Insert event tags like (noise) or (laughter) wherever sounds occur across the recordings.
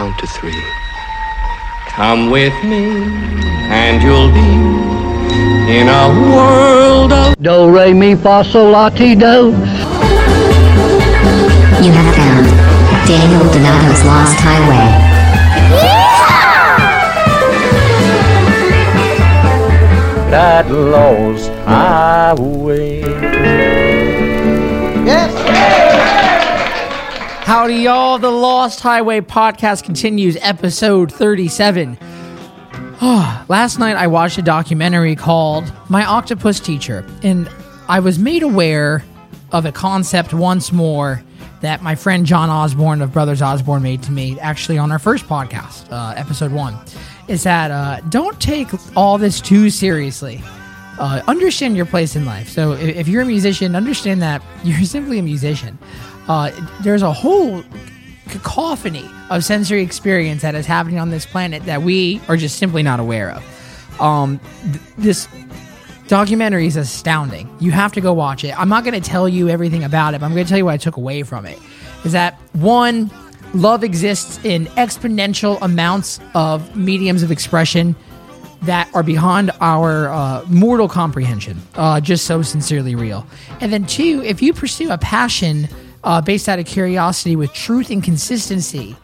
count to three. Come with me, and you'll be in a world of Do, re, mi, fa, sol, la, ti, do. You have found Daniel Donato's Lost Highway. that lost highway. Howdy, y'all. The Lost Highway podcast continues, episode 37. Last night, I watched a documentary called My Octopus Teacher, and I was made aware of a concept once more that my friend John Osborne of Brothers Osborne made to me actually on our first podcast, uh, episode one. Is that uh, don't take all this too seriously. Uh, understand your place in life. So if, if you're a musician, understand that (laughs) you're simply a musician. Uh, there's a whole cacophony of sensory experience that is happening on this planet that we are just simply not aware of. Um, th- this documentary is astounding. You have to go watch it. I'm not going to tell you everything about it, but I'm going to tell you what I took away from it. Is that one, love exists in exponential amounts of mediums of expression that are beyond our uh, mortal comprehension, uh, just so sincerely real. And then, two, if you pursue a passion uh, based out of curiosity with truth and consistency,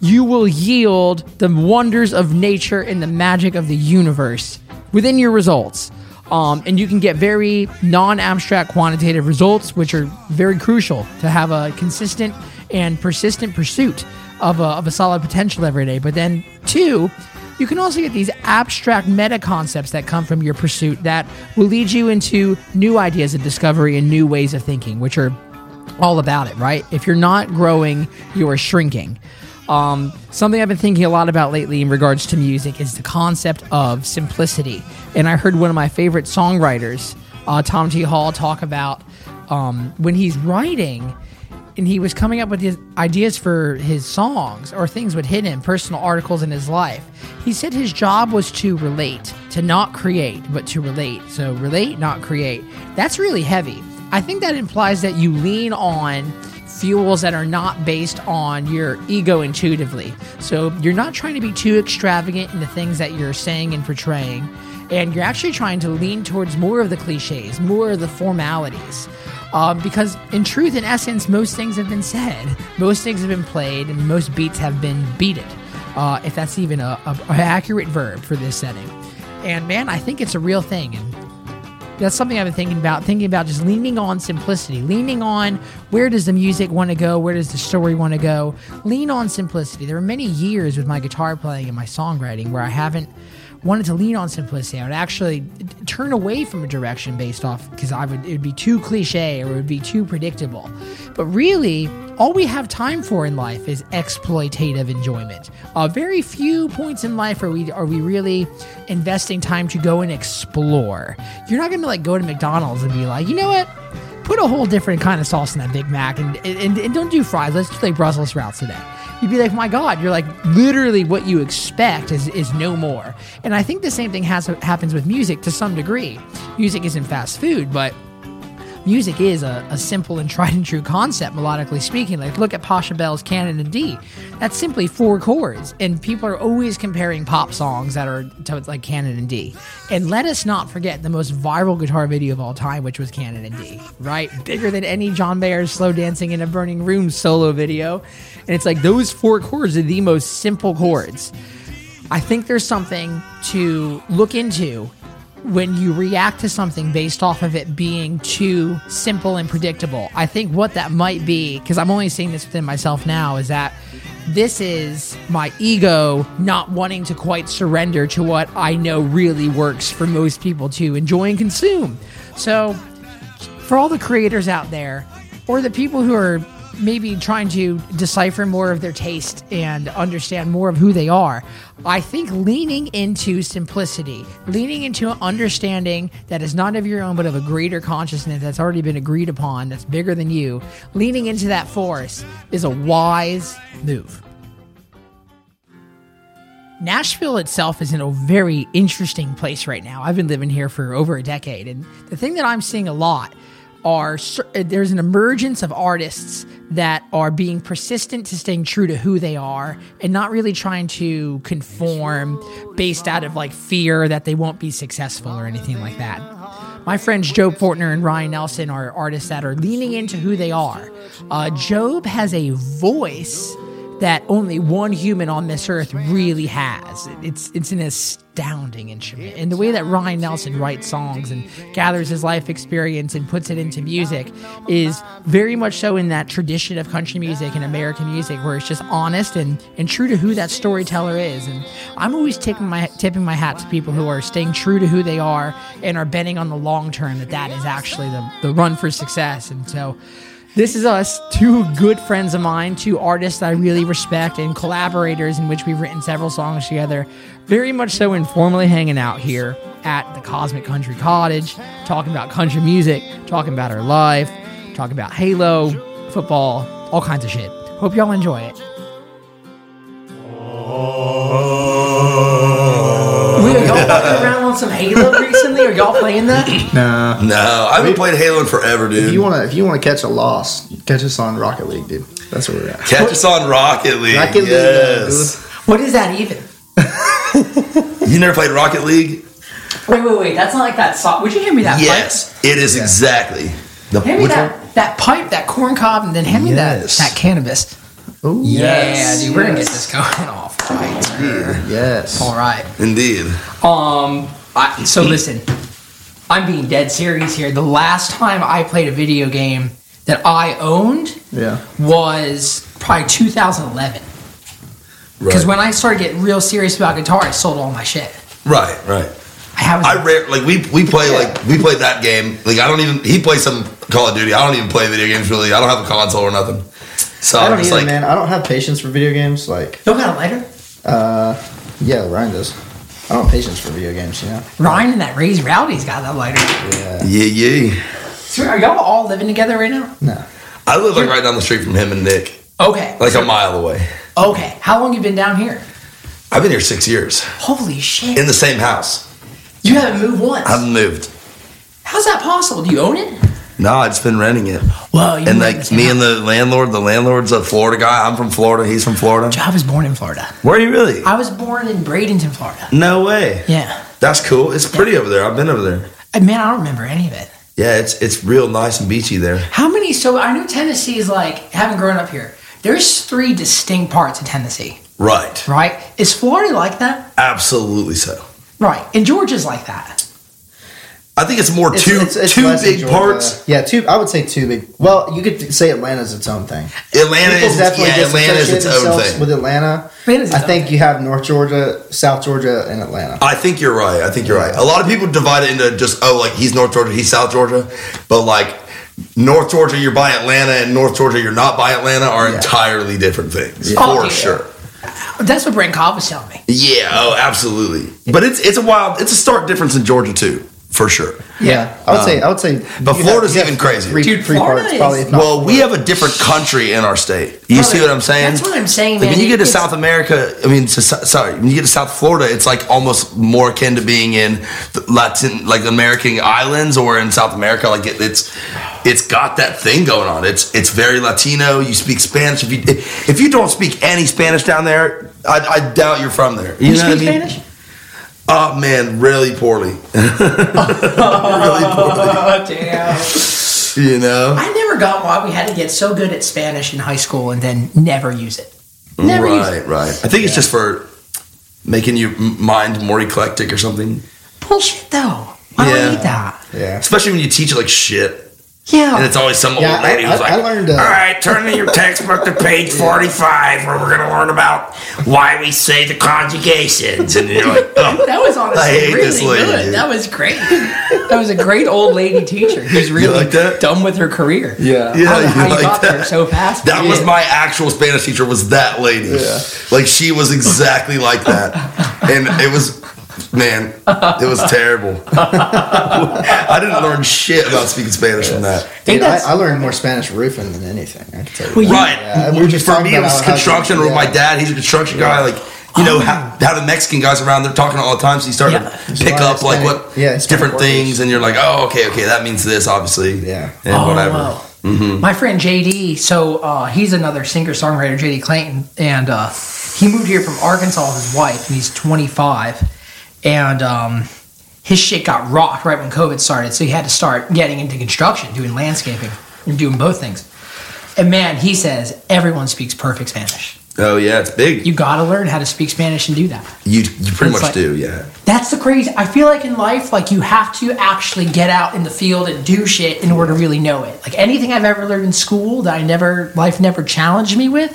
you will yield the wonders of nature and the magic of the universe within your results. Um, and you can get very non abstract quantitative results, which are very crucial to have a consistent and persistent pursuit of a, of a solid potential every day. But then, two, you can also get these abstract meta concepts that come from your pursuit that will lead you into new ideas of discovery and new ways of thinking, which are all about it, right? If you're not growing, you are shrinking. Um, something I've been thinking a lot about lately in regards to music is the concept of simplicity. And I heard one of my favorite songwriters, uh, Tom T. Hall, talk about um, when he's writing and he was coming up with his ideas for his songs or things would hit him, personal articles in his life. He said his job was to relate, to not create, but to relate. So relate, not create. That's really heavy. I think that implies that you lean on fuels that are not based on your ego intuitively. So you're not trying to be too extravagant in the things that you're saying and portraying, and you're actually trying to lean towards more of the cliches, more of the formalities. Um, because in truth, in essence, most things have been said, most things have been played, and most beats have been beaten. Uh, if that's even a, a, a accurate verb for this setting. And man, I think it's a real thing, and that's something I've been thinking about. Thinking about just leaning on simplicity, leaning on where does the music want to go, where does the story want to go. Lean on simplicity. There are many years with my guitar playing and my songwriting where I haven't wanted to lean on simplicity. I would actually turn away from a direction based off because I would it would be too cliche or it would be too predictable. But really, all we have time for in life is exploitative enjoyment. Uh, very few points in life are we are we really investing time to go and explore. You're not going to like go to McDonald's and be like, you know what? Put a whole different kind of sauce in that Big Mac and, and, and don't do fries. Let's like Brussels sprouts today you'd be like, my God, you're like literally what you expect is, is no more. And I think the same thing has happens with music to some degree. Music isn't fast food, but music is a, a simple and (laughs) tried and true concept, melodically speaking. Like, look at Pachelbel's Canon in D. That's simply four chords, and people are always comparing pop songs that are to like Canon in D. And let us not forget the most viral guitar video of all time, which was Canon in D, right? Bigger than any John Mayer's Slow Dancing in a Burning Room solo video. And it's like those four chords are the most simple chords. I think there's something to look into when you react to something based off of it being too simple and predictable. I think what that might be, because I'm only seeing this within myself now, is that this is my ego not wanting to quite surrender to what I know really works for most people to enjoy and consume. So, for all the creators out there, or the people who are maybe trying to decipher more of their taste and understand more of who they are. I think leaning into simplicity, leaning into understanding that is not of your own, but of a greater consciousness that's already been agreed upon, that's bigger than you, leaning into that force is a wise move. Nashville itself is in a very interesting place right now. I've been living here for over a decade, and the thing that I'm seeing a lot are there's an emergence of artists that are being persistent to staying true to who they are and not really trying to conform based out of like fear that they won't be successful or anything like that. My friends Jobe Fortner and Ryan Nelson are artists that are leaning into who they are. Uh, Jobe has a voice that only one human on this earth really has. It's it's an astounding instrument. And the way that Ryan Nelson writes songs and gathers his life experience and puts it into music is very much so in that tradition of country music and American music where it's just honest and, and true to who that storyteller is. And I'm always tipping my tipping my hat to people who are staying true to who they are and are betting on the long term that that is actually the, the run for success. And so this is us, two good friends of mine, two artists I really respect, and collaborators in which we've written several songs together. Very much so informally hanging out here at the Cosmic Country Cottage, talking about country music, talking about our life, talking about Halo, football, all kinds of shit. Hope y'all enjoy it. Walking (laughs) around on some Halo recently? Are y'all playing that? (clears throat) No, No, I haven't played Halo in forever, dude. If you wanna if you wanna catch a loss, catch us on Rocket League, dude. That's where we're at. Catch us on Rocket League. Rocket League, yes. What is that even? (laughs) You never played Rocket League? Wait, wait, wait. That's not like that song. Would you hand me that pipe? Yes, it is exactly. The, Hand me that, one? that pipe, that corn cob, and then hand me that, that cannabis. Ooh, Yeah, dude, we're gonna get this going off right. sir. Yes. All right. Indeed. Um. I, so listen, I'm being dead serious here. The last time I played a video game that I owned Yeah. was probably 2011. Because Right. when I started getting real serious about guitar, I sold all my shit. right, right. I have. I rare like we we play like we played that game. Like I don't even he plays some Call of Duty. I don't even play video games really. I don't have a console or nothing. So I I'm don't just either, like man. I don't have patience for video games. Like, you got a lighter? Uh, yeah, Ryan does. I don't have patience for video games. You know. Ryan and that Raised Rowdy's got that lighter. Yeah. yeah yeah. So are y'all all living together right now? No. I live like right down the street from him and Nick, Okay. like a mile away. Okay. How long you been down here? I've been here six years Holy shit. in the same house. you haven't moved once. I haven't moved. How's that possible? Do you own it? No, I just been renting it. Well, you And like me house. and the landlord, the landlord's a Florida guy. I'm from Florida. He's from Florida. I was born in Florida. Where are you really? I was born in Bradenton, Florida. No way. Yeah. That's cool. It's pretty over there. I've been over there. Uh, Man, I don't remember any of it. Yeah, it's it's real nice and beachy there. How many? So I know Tennessee is like, having grown up here, there's three distinct parts of Tennessee, Right. right? Is Florida like that? Absolutely so. Right. And Georgia's like that. I think it's more It's- two it's- it's two big Georgia. parts. Yeah, two. I would say two big. Well, you could say Atlanta's its own thing. Atlanta People is definitely yeah, Atlanta is its own thing. with Atlanta. Atlanta's I think you have North Georgia, South Georgia, and Atlanta. I think you're right. I think you're right. A lot of people divide it into just oh, like he's North Georgia, he's South Georgia, but like North Georgia, you're by Atlanta, and North Georgia, you're not by Atlanta, are Yeah. entirely different things Oh, for yeah. sure. That's what Brent Cobb was telling me. Yeah, oh, absolutely. But it's it's a wild, it's a stark difference in Georgia too, for sure. Yeah, I would say. Um, I would say. but Florida's you even crazier. Three, Dude, three Florida parts, is- probably. Not Well, we have a different country in our state. You see what I'm saying? That's what I'm saying, Like man. when you get to It's- South America, I mean, to, sorry, when you get to South Florida, it's like almost more akin to being in Latin, like American islands, or in South America. Like it, it's, it's got that thing going on. It's it's very Latino. You speak Spanish. If you if you don't speak any Spanish down there, I, I doubt you're from there. You, know what speak I mean? Spanish? Oh man, really poorly. (laughs) really poorly. Oh, damn. You know. I never got why we had to get so good at Spanish in high school and then never use it. Never use right, it. right. I think it's just for making your mind more eclectic or something. Bullshit, though. I Yeah. don't need that. Yeah. Especially when you teach it like shit. Yeah. And it's always some Yeah, old lady I- who's I- like, I learned, uh, all right, turn to your textbook to page (laughs) 45 where we're going to learn about why we say the conjugations. And you're like, oh. (laughs) that was honestly I hate really this lady, good. dude. That was great. That was a great old lady teacher who's really like that? done with her career. Yeah. Yeah, I don't know how you you like got that? there so fast. That was Yeah. my actual Spanish teacher was that lady. Yeah. Like she was exactly like that. And it was man, it was terrible. (laughs) I didn't learn shit about speaking Spanish from that. Dude, I, I learned more Spanish roofing than anything. I can tell you. Well, Right. Yeah, we were just For me, it was construction with yeah. my dad. He's a construction guy. Like you know how, how the Mexican guys around they're talking all the time. So you start Oh. Yeah. to pick up like what Yeah, different words. things, and you're like, oh, okay, okay, that means this, obviously. Yeah. and Oh, whatever. wow. Mm-hmm. My friend JD, so uh, he's another singer songwriter, JD Clayton, and uh, he moved here from Arkansas with his wife, and he's 25, and um, his shit got rocked right when COVID started, so he had to start getting into construction, doing landscaping, and doing both things. And man, he says everyone speaks perfect Spanish. Oh yeah, it's big. You got to learn how to speak Spanish and do that. You you pretty much like- do, yeah. That's the crazy. I feel like in life, like you have to actually get out in the field and do shit in order to really know it. Like anything I've ever learned in school that I never, life never challenged me with,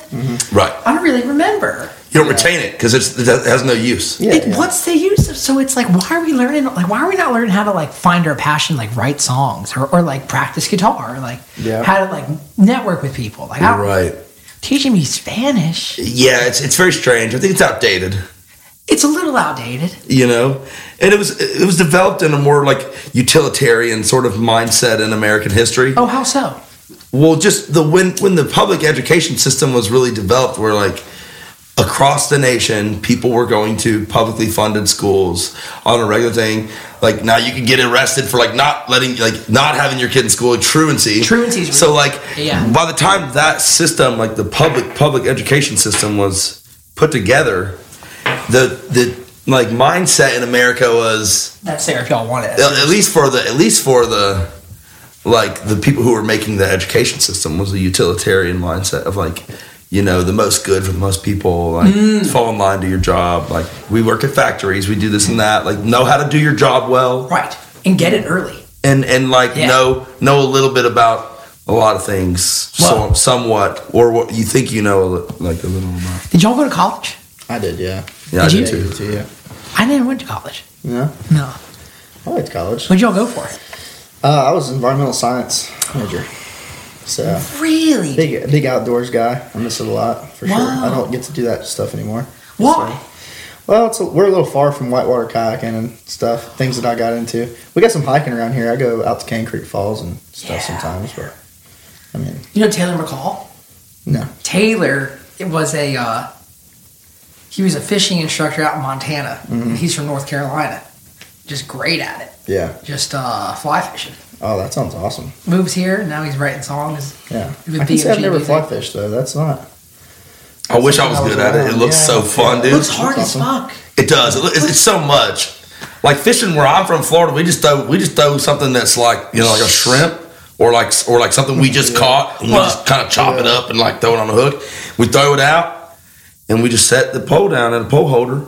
Right. I don't really remember. You don't retain it because it's it has no use. Yeah, It, yeah. What's the use of? So it's like, why are we learning? Like, why are we not learning how to like find our passion, like write songs or, or like practice guitar, or like Yeah. how to like network with people? Like, how, Right. teaching me Spanish, Yeah, it's it's very strange. I think it's outdated. it's a little outdated. you know and it was it was developed in a more like utilitarian sort of mindset in american history Oh, how so? well just the when when the public education system was really developed where like across the nation people were going to publicly funded schools on a regular thing like now you can get arrested for like not letting like not having your kid in school truancy Truancy so like Yeah. by the time that system like the public public education system was put together the the like mindset in america was That's there if y'all want it. at at least for the at least for the like the people who were making the education system was a utilitarian mindset of like you know the most good for the most people like Mm. fall in line to your job like we work at factories we do this and that like know how to do your job well right, and get it early. and and like Yeah. know know a little bit about a lot of things Well- so, somewhat or what you think you know like a little about Did y'all go to college? I did, yeah. yeah Did I you? do Yeah, too you too, yeah. I never went to college. Yeah. No. I went to college. What'd y'all go for? Uh, I was environmental science major. So Really? big big outdoors guy. I miss it a lot for sure. I don't get to do that stuff anymore. Why? Well, it's a, we're a little far from whitewater kayaking and stuff. Things that I got into. We got some hiking around here. I go out to Cane Creek Falls and stuff Yeah. sometimes, but I mean, You know Taylor McCall? no. Taylor it was a uh, he was a fishing instructor out in Montana. Mm-hmm. And he's from North Carolina. Just great at it. Yeah. Just uh, fly fishing. Oh, that sounds awesome. Moves here, now he's writing songs. Yeah. With I can say I've never music. fly fished though. That's not. i wish i was good at it it looks Yeah, so fun yeah. dude Looks hard as fuck. It does. It, it's, it's so much. Like fishing where I'm from, Florida, we just throw we just throw something that's like you know like a shrimp or like or like something we just (laughs) caught and we Well, just kind of chop it up and like throw it on the hook. We throw it out and we just set the pole down in a pole holder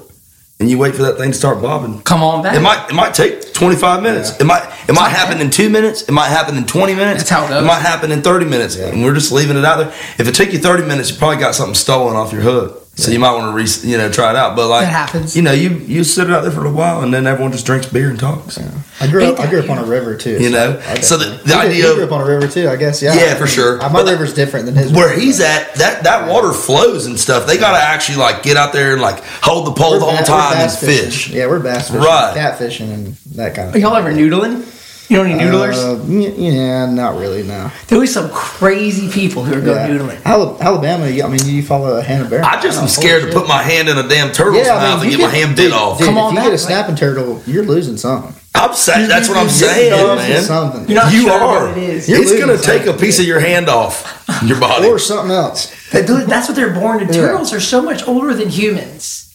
and you wait for that thing to start bobbing. Come on back. It might it might take 25 minutes. It might it might happen in two minutes. It might happen in 20 minutes. That's how it goes. might happen in 30 minutes. And we're just leaving it out there. If it took you 30 minutes, you probably got something stolen off your hook. So you might want to re- you know try it out. But like That happens. You know you you sit it out there for a while and then everyone just drinks beer and talks. I grew up. I grew up on a river too. You know? I So the- the He did- idea he of- grew up on a river too. I guess. Yeah. Yeah, for sure. My But that- river's different than his. Where river, he's but- at, that that water flows and stuff. They gotta actually like get out there and like hold the pole We're the whole ba- time and bass fishing. fish. Yeah, we're bass fishing, Right. catfishing, and that kind of. Are y'all ever noodling? You know any noodlers? Uh, y- yeah, not really. No. there was some crazy people who are going Yeah. noodling. Alabama. I mean, you follow Hannah Barron. I just Oh, am scared to holy put my hand in a damn turtle's shit. Yeah, I mouth mean, and you get my hand bit off. Dude, Come if on you back, get a like- snapping turtle, you're losing something. I'm saying that's what I'm You're saying, man. Something. You're not You sure are. what it is. You're It's gonna take a piece of your hand off your body. or something else. That's what they're born to. Yeah. Turtles are so much older than humans.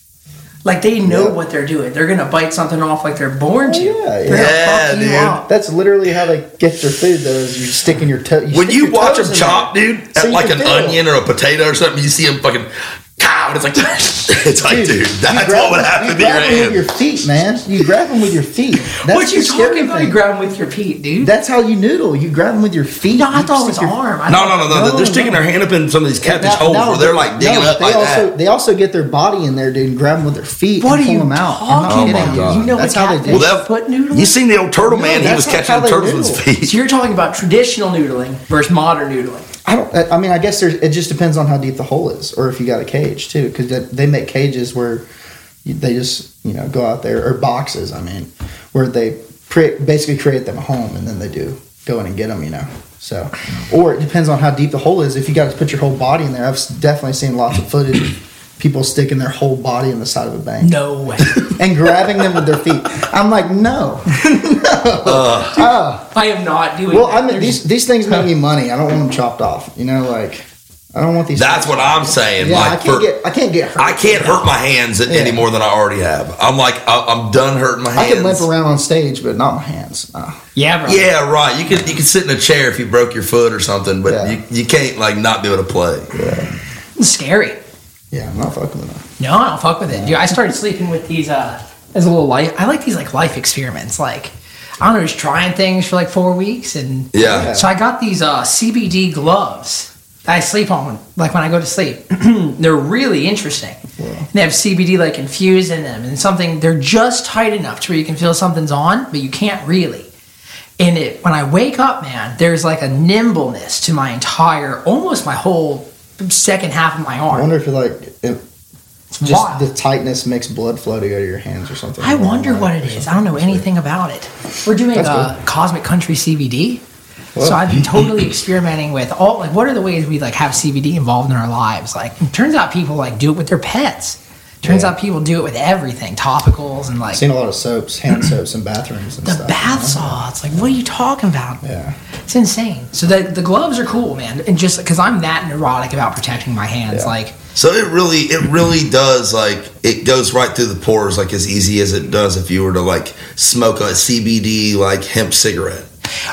Like they know Yeah. what they're doing. They're gonna bite something off like they're born oh, to. Oh, yeah, They're yeah. gonna Yeah, you dude. up. That's literally how they get their food. Though, is you sticking your toe. when you watch them chop, there. dude, So at you like an feel onion or a potato or something, you see them fucking cow, and it's like (laughs) it's like, dude, you that's what would happen you to your grab them with your feet, man. You grab them with your feet. (laughs) That's what you talking about? thing. You grab them with your feet, dude. That's how you noodle. You grab them with your feet. no, I thought it was your- arm. No, no, no, no, No, They're sticking their hand up in some of these catfish holes where they're like digging up they like also, that. They also get their body in there, dude, and grab them with their feet What and are pull you them out. I'm not talking about? you. Know That's how they do. Well, foot noodling? You seen the old turtle man? He was catching how the they turtles with his feet. So you're talking about traditional noodling versus modern noodling. I don't. I mean, I guess. It just depends on how deep the hole is, or if you got a cage too, because they make cages where they just you know go out there or boxes. I mean, where they pre- basically create them a home, and then they do go in and get them. You know, so or it depends on how deep the hole is. If you got to put your whole body in there, I've definitely seen lots of footage. Of people sticking their whole body in the side of a bank No way. (laughs) and grabbing them with their feet. I'm like, no. (laughs) Uh. Uh. I am not doing Well, that. I mean, these these things make me money. I don't want them chopped off. You know, like I don't want these. That's what I'm saying. Yeah, I can't for, get I can't get hurt. I can't hurt my hands any more than I already have. I'm like I, I'm done hurting my hands. I can limp around on stage, but not my hands. No. yeah, bro. Yeah, right. You can you can sit in a chair if you broke your foot or something, but Yeah. you, you can't like not be able to play. It's scary. Yeah, I'm not fucking with them. No, I don't fuck with it. Dude, I started sleeping with these uh as a little life I like these like life experiments. Like I don't know, just trying things for like four weeks and Yeah. so I got these uh CBD gloves that I sleep on like when I go to sleep. (clears throat) they're really interesting. They have CBD like infused in them and something they're just tight enough to where you can feel something's on, but you can't really. And it when I wake up, man, there's like a nimbleness to my entire almost my whole second half of my arm. I wonder if you like if just the tightness makes blood flow to go to your hands or something. I wonder what it is. I don't know anything about it. We're doing That's uh, Cosmic Country CBD. Whoa. So I've been totally experimenting with all like what are the ways we like have CBD involved in our lives? Like it turns out people like do it with their pets. Turns Yeah. out people do it with everything, topicals and like I've seen a lot of soaps, hand soaps, in bathrooms and the stuff. bath salts. Like what are you talking about? Yeah. It's insane. So the the gloves are cool, man. And just because I'm that neurotic about protecting my hands, Yeah. like So it really it really does like it goes right through the pores like as easy as it does if you were to like smoke a CBD like hemp cigarette.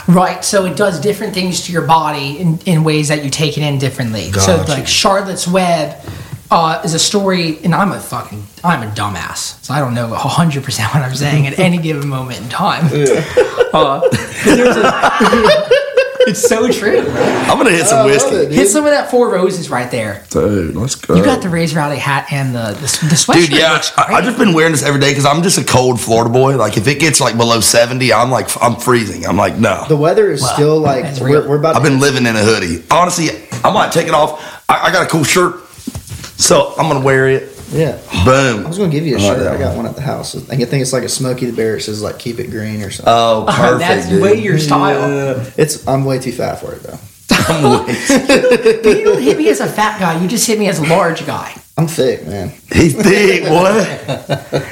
Right, so it does different things to your body in, in ways that you take it in differently. So, like Charlotte's Web uh, is a story, and I'm a fucking, I'm a dumbass, so I don't know 100 percent what I'm saying at any (laughs) given moment in time. Uh, (laughs) there's a- it's so true. I'm gonna hit some whiskey. it, Hit some of that Four Roses right there. Dude, let's go. You got the Razor Valley hat and the the, the sweatshirt. Dude, yeah, I, I've just been wearing this every day because I'm just a cold Florida boy. Like if it gets like below 70, I'm like I'm freezing. I'm like no. The weather is Wow. still like we're, we're about. I've to been living in a hoodie. Honestly, I might take it off. I, I got a cool shirt, so I'm gonna wear it. Yeah. Boom. I was gonna give you a I like shirt. that I got one. one at the house. I think it's like a Smokey the Bear. It says like "Keep it green" or something. Oh, (laughs) perfect. That's dude. way your style. It's I'm way too fat for it though. (laughs) I'm way- (laughs) But you don't hit me as a fat guy. You just hit me as a large guy. I'm thick, man. He's big, what?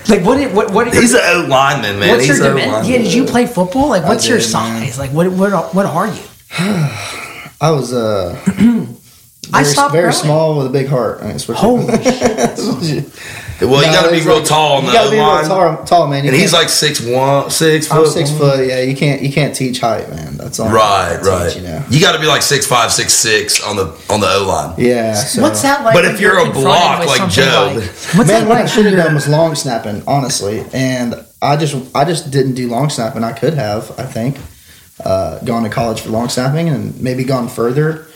Like what? What? What? He's an O lineman, man. What's He's your an dimension? O-lineman. Yeah, did you play football? Like, what's your did, man. size? Like, what? What? What are you? (sighs) I was uh, (clears throat) I very, stopped very growing. small with a big heart. I mean, it's what Holy (laughs) you- Well, you No, got to be real like- tall in You gotta be real tall, tall man. You And he's like six one, six I'm foot. six foot. Yeah, you can't you can't teach height, man. That's all. Right, right. Teach, you know. You got to be like six five, six six on the on the O line. Yeah. So. What's that like? But if you're a block like something Jobe- like- (laughs) what's Man, that what I like? should when have done was long snapping, honestly. And I just I just didn't do long snapping. I could have, I think, uh, gone to college for long snapping and maybe gone further,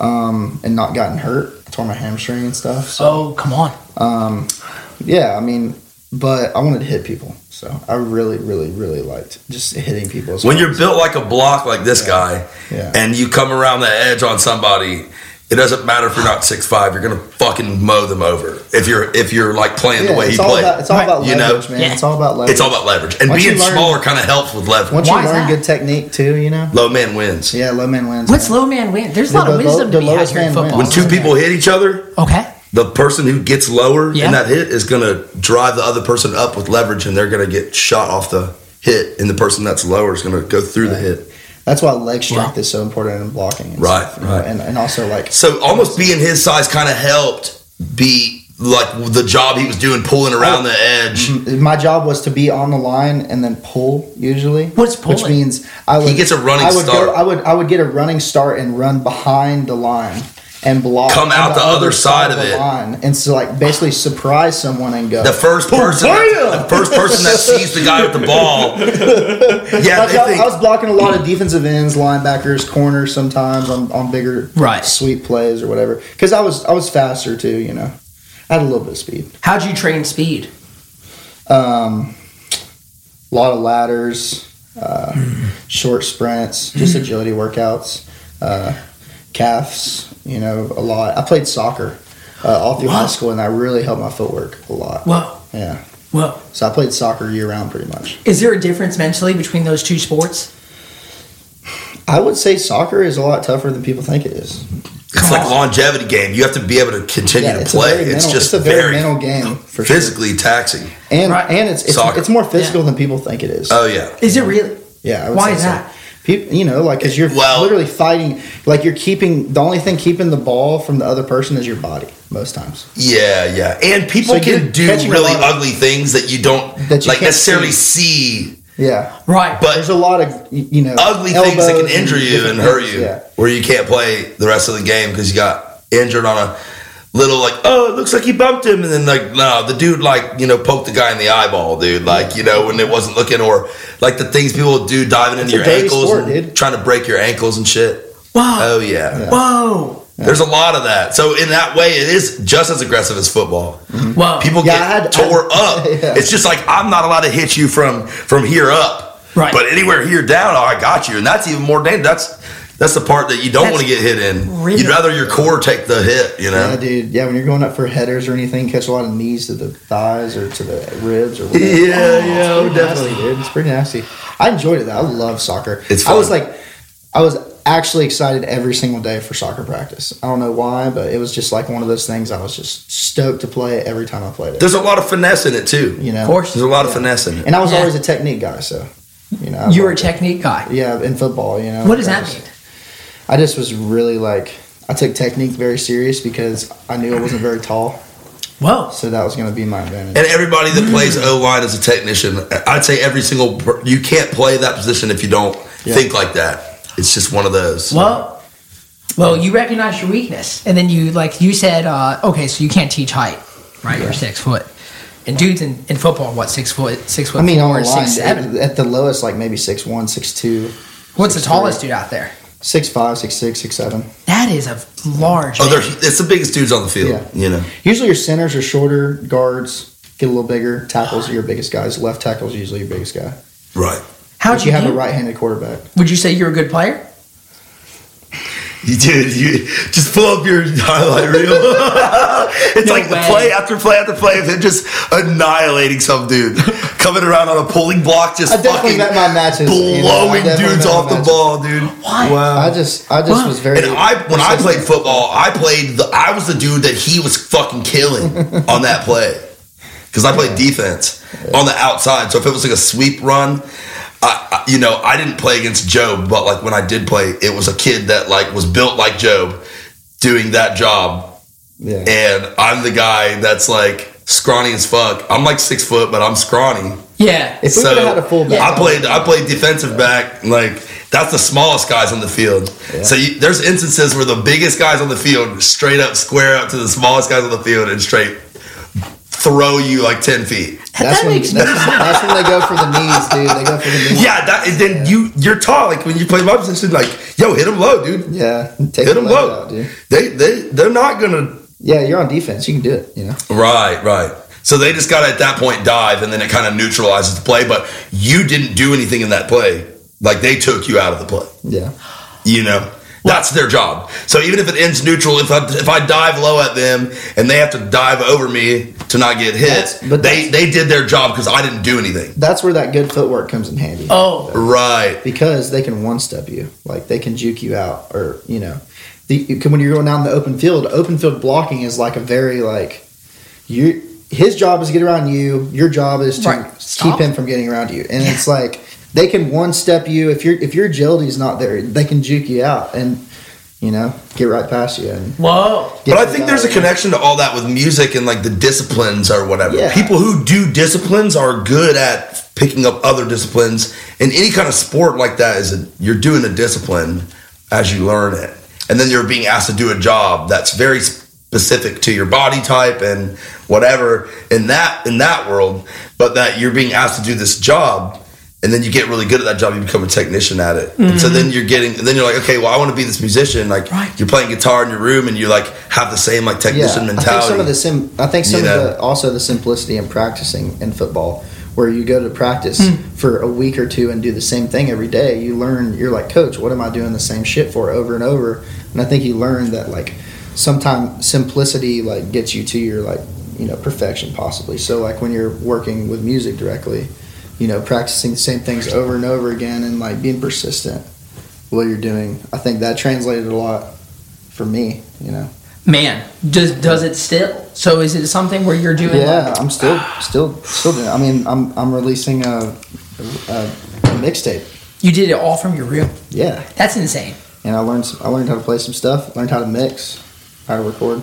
um, and not gotten hurt. I tore my hamstring and stuff. So Oh, come on. um, yeah, I mean, but I wanted to hit people. So I really, really, really liked just hitting people. as When hard you're as- built like a block like this guy, Yeah. and you come around the edge on somebody, it doesn't matter if you're not six five. You're gonna fucking mow them over if you're if you're like playing yeah, the way he it's all played. about it's all Right. about You know? leverage, man. Yeah. It's all about leverage. it's all about leverage, and Once being learn- smaller kind of helps with leverage. Once Why you is learn good technique too, you know. Low man wins. Yeah, low man wins. What's man. low man win? There's a The- lot of the wisdom low- to the be had here in man football. wins. When two people hit each other, Okay. the person who gets lower Yeah. in that hit is going to drive the other person up with leverage, and they're going to get shot off the hit, and the person that's lower is going to go through the hit. That's why leg strength Wow. is so important in blocking. And Right, stuff, know, right. And and also like So almost being his size kind of helped be like the job he was doing, pulling around the oh, edge. my job was to be on the line and then pull usually. What's Which means I would gets a running I would start. Go, I would I would get a running start and run behind the line and block. Come out the other side of the it. line and so like basically surprise someone and go. The first person, the first person that sees the guy with the ball, (laughs) yeah, Like, they I, think I was blocking a lot of defensive ends, linebackers, corners sometimes on, on bigger Right. sweep plays or whatever. Because I was I was faster too, you know. I had a little bit of speed. How'd you train speed? Um, a lot of ladders, uh, short sprints, just agility workouts, uh, calves. You know, a lot. I played soccer uh, all through Wow. high school, and that really helped my footwork a lot. Whoa. Yeah, Whoa. so I played soccer year round pretty much. Is there a difference mentally between those two sports? I would say soccer is a lot tougher than people think it is. It's like a longevity game. You have to be able to continue Yeah, to play. very It's just it's a very very mental game, for sure. physically taxing. and Right. and it's it's, it's more physical than people think it is. Oh yeah. Is it really? yeah, I would Why say is so. that? People, you know, like because you're Well- literally fighting. Like you're keeping the only thing keeping the ball from the other person is your body most times. Yeah, yeah. And people So can do really of- ugly things that you don't That you like necessarily see. see. Yeah, Right. But there's a lot of you know ugly things that can elbows injure you and hurt things, you, Yeah, where you can't play the rest of the game because you got injured on a little like, oh, it looks like he bumped him, and then like, no, the dude like you know poked the guy in the eyeball, dude, like you know when it wasn't looking, or like the things people do diving into your ankles sport, and dude. trying to break your ankles and shit. Wow. Oh yeah. Yeah. Whoa. There's a lot of that. So in that way, it is just as aggressive as football. Wow, People Yeah, get I had- tore I- up. (laughs) yeah. It's just like I'm not allowed to hit you from from here up. Right. But anywhere here down, oh, I got you, and that's even more dangerous. That's that's the part that you don't want to get hit in. really- You'd rather your core take the hit. You know. Yeah, dude. Yeah, when you're going up for headers or anything, catch a lot of knees to the thighs or to the ribs or whatever. Yeah, yeah, oh, It's pretty nasty, dude. It's pretty nasty. I enjoyed it. though. I love soccer. It's I was like, I was actually excited every single day for soccer practice. I don't know why, but it was just like one of those things. I was just stoked to play every time I played it. There's a lot of finesse in it too. You know, Of course. There's a lot of finesse in it. And I was Yeah. always a technique guy, so you know. You were a loved it. technique guy. Yeah, in football, you know. What does that mean? I just was really like I took technique very serious because I knew I wasn't very tall, Whoa. so that was going to be my advantage. And everybody that plays O line as a technician, I'd say every single per- you can't play that position if you don't Yeah. think like that. It's just one of those. Well, well, you recognize your weakness, and then you like you said, uh, okay, so you can't teach height, right? You're six foot, and dudes in, in football, what six foot, six foot I mean, four, on line, six seven. at the lowest, like maybe six one, six two, What's the tallest three. dude out there? Six five, six six, six seven. That is a large. Oh, man. they're, it's the biggest dudes on the field. Yeah. You know. Usually your centers are shorter, guards get a little bigger, tackles are your biggest guys. Left tackles usually your biggest guy. Right. How'd But you, you have do? a right-handed quarterback. Would you say you're a good player? You did. You just pull up your highlight reel. (laughs) it's No like the way. play after play after play of him just annihilating some dude, coming around on a pulling block, just I fucking met my matches. you know, blowing dudes off the ball, dude. Why? Wow. I just, I just Wow. was very. And I, when I played football, I played. The, I was the dude that he was fucking killing (laughs) on that play because I played defense on the outside. So if it was like a sweep run, I- you know, I didn't play against Jobe, but like when I did play, it was a kid that like was built like Jobe, doing that job, yeah. and I'm the guy that's like scrawny as fuck. I'm like six foot, but I'm scrawny. Yeah. If we So would had a fullback, I played. I played defensive back. Like that's the smallest guys on the field. So you, there's instances where the biggest guys on the field straight up square up to the smallest guys on the field and straight throw you like ten feet. That's That when, makes that's, that's when they go for the knees, dude. They go for the knees. Yeah, that and then you you're tall. Like when you play my position, like yo, hit them low, dude. Yeah, take Hit them low. out, dude. They they they're not gonna. Yeah, you're on defense. You can do it. You know. Right, right. So they just got to at that point dive, and then it kind of neutralizes the play. But you didn't do anything in that play. Like they took you out of the play. Yeah. You know, that's their job. So even if it ends neutral, if I if I dive low at them and they have to dive over me to not get hit, That's- but they they did their job because I didn't do anything. That's where that good footwork comes in handy. Oh. Right. because they can one step you, like they can juke you out, or you know, the, when you're going down the open field, open field blocking is like a very like you. His job is to get around you. Your job is to Right. Keep him from getting around you, and it's like they can one step you if your if your agility is not there, they can juke you out and you know get right past you. And Whoa. But I think there's a connection to all that with music and like the disciplines or whatever. Yeah. People who do disciplines are good at picking up other disciplines. And any kind of sport like that is a, you're doing a discipline as you learn it. And then you're being asked to do a job that's very specific to your body type and whatever in that in that world, but that you're being asked to do this job and then you get really good at that job, you become a technician at it. And so then you're getting, and then you're like, okay, well, I want to be this musician. Like, Right. you're playing guitar in your room, and you like have the same like technician mentality. I think some of the sim. I think some You of the also the simplicity in practicing in football, where you go to practice Hmm. for a week or two and do the same thing every day. You learn. You're like, coach, what am I doing the same shit for over and over? And I think you learn that like sometimes simplicity like gets you to your like you know perfection possibly. So like when you're working with music directly, you know, practicing the same things over and over again and like being persistent what you're doing. I think that translated a lot for me. You know. Man, does does it still? So is it something where you're doing? Yeah, like- I'm still still still doing. It. I mean, I'm I'm releasing a, a, a mixtape. you did it all from your room. Yeah, That's insane. and I learned I learned how to play some stuff. Learned how to mix, how to record.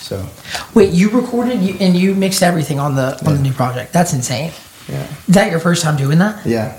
So Wait, you recorded and you mixed everything on the on the new project. That's insane. Yeah, Is that your first time doing that? yeah.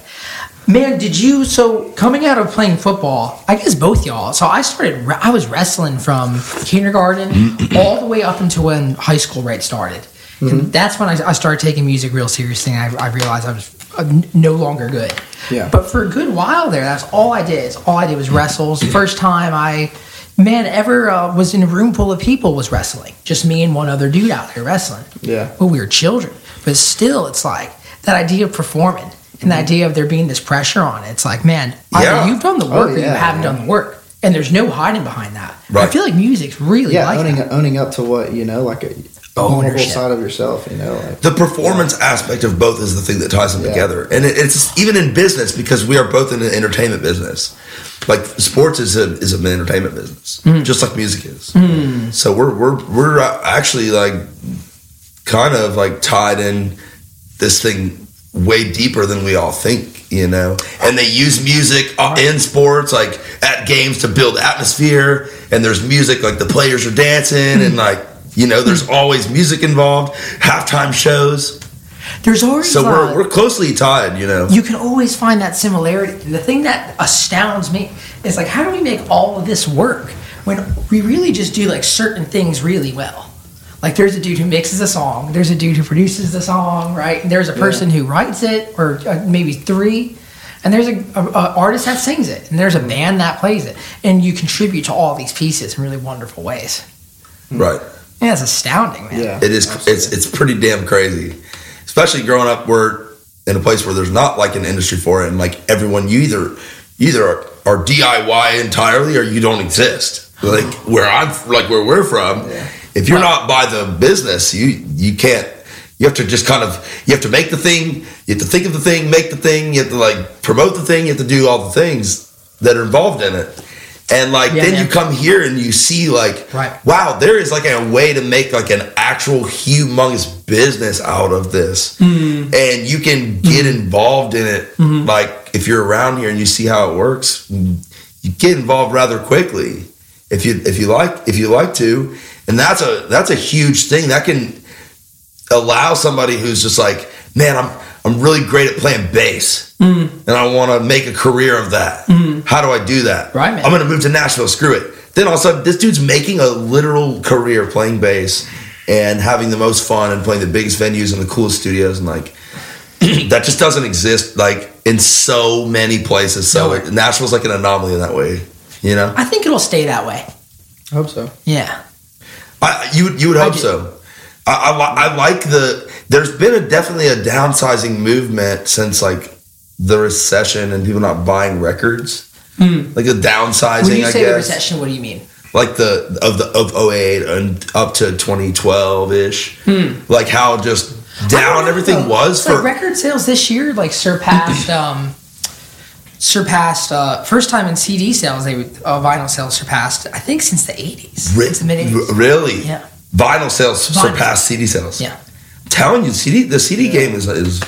Man, did you? So coming out of playing football, I guess both y'all. So I started. I was wrestling from kindergarten (clears throat) all the way up until when high school right started, and that's when I, I started taking music real seriously. And I, I realized I was uh, no longer good. Yeah. But for a good while there, that's all I did. All I did was wrestles. (clears throat) First time I, man, ever uh, was in a room full of people was wrestling. Just me and one other dude out there wrestling. Yeah. Well, we were children, but still, it's like that idea of performing and the mm-hmm. idea of there being this pressure on it. It's like, man, either Yeah. you've done the Oh, work or you haven't yeah. done the work, and there's no hiding behind that. I feel like music's really yeah, like owning that. owning up to what you know, like a vulnerable side of yourself. You know, like The performance aspect of both is the thing that ties them Yeah. together, and it, it's even in business because we are both in the entertainment business. Like sports is a is an entertainment business, mm. just like music is. Mm. So we're we're we're uh, actually like kind of like tied in this thing way deeper than we all think, you know. And they use music in sports, like at games, to build atmosphere. And there's music, like the players are dancing, and hmm. like you know, there's always music involved. Halftime shows. There's always So we're, we're closely tied, you know. you can always find that similarity. The thing that astounds me is like, how do we make all of this work when we really just do like certain things really well? Like, there's a dude who mixes a song, there's a dude who produces the song, right? And there's a person who writes it, or uh, maybe three. And there's a, a, a artist that sings it, and there's a band that plays it, and you contribute to all these pieces in really wonderful ways. right. Yeah, it's astounding, man. yeah, It is. It's it's pretty damn crazy, especially growing up where in a place where there's not like an industry for it, and like everyone, you either you either are, are DIY entirely or you don't exist. Like where I'm, like where we're from, if you're not by the business, you you can't. You have to just kind of you have to make the thing. You have to think of the thing, make the thing. You have to like promote the thing. You have to do all the things that are involved in it. And like Yeah, then man. you come here and you see like Right. wow, there is like a way to make like an actual humongous business out of this. Mm-hmm. And you can get involved in it. Like if you're around here and you see how it works, you get involved rather quickly if you if you like if you like to. And that's a that's a huge thing that can allow somebody who's just like, man, I'm I'm really great at playing bass, mm-hmm. and I want to make a career of that. Mm-hmm. How do I do that? Right, man. I'm going to move to Nashville. Screw it. Then all of a sudden, this dude's making a literal career playing bass and having the most fun and playing the biggest venues and the coolest studios, and like (clears throat) that just doesn't exist like in so many places. So No. it, Nashville's like an anomaly in that way. You know, I think it'll stay that way. I hope so. Yeah. I, you would- you would hope so. I, I, I like the. There's been a definitely a downsizing movement since like the recession and people not buying records. Like the downsizing. When you I say guess. recession, what do you mean? Like the of the of 08 and up to 2012 ish. Like how just down know, everything was like for. record sales this year like surpassed (clears throat) um surpassed uh first time in CD sales they uh, vinyl sales surpassed I think since the 80s Re- since the mid 80s r- really? yeah Vinyl sales Vinyl. surpassed CD sales. yeah I'm telling you, CD the CD game is is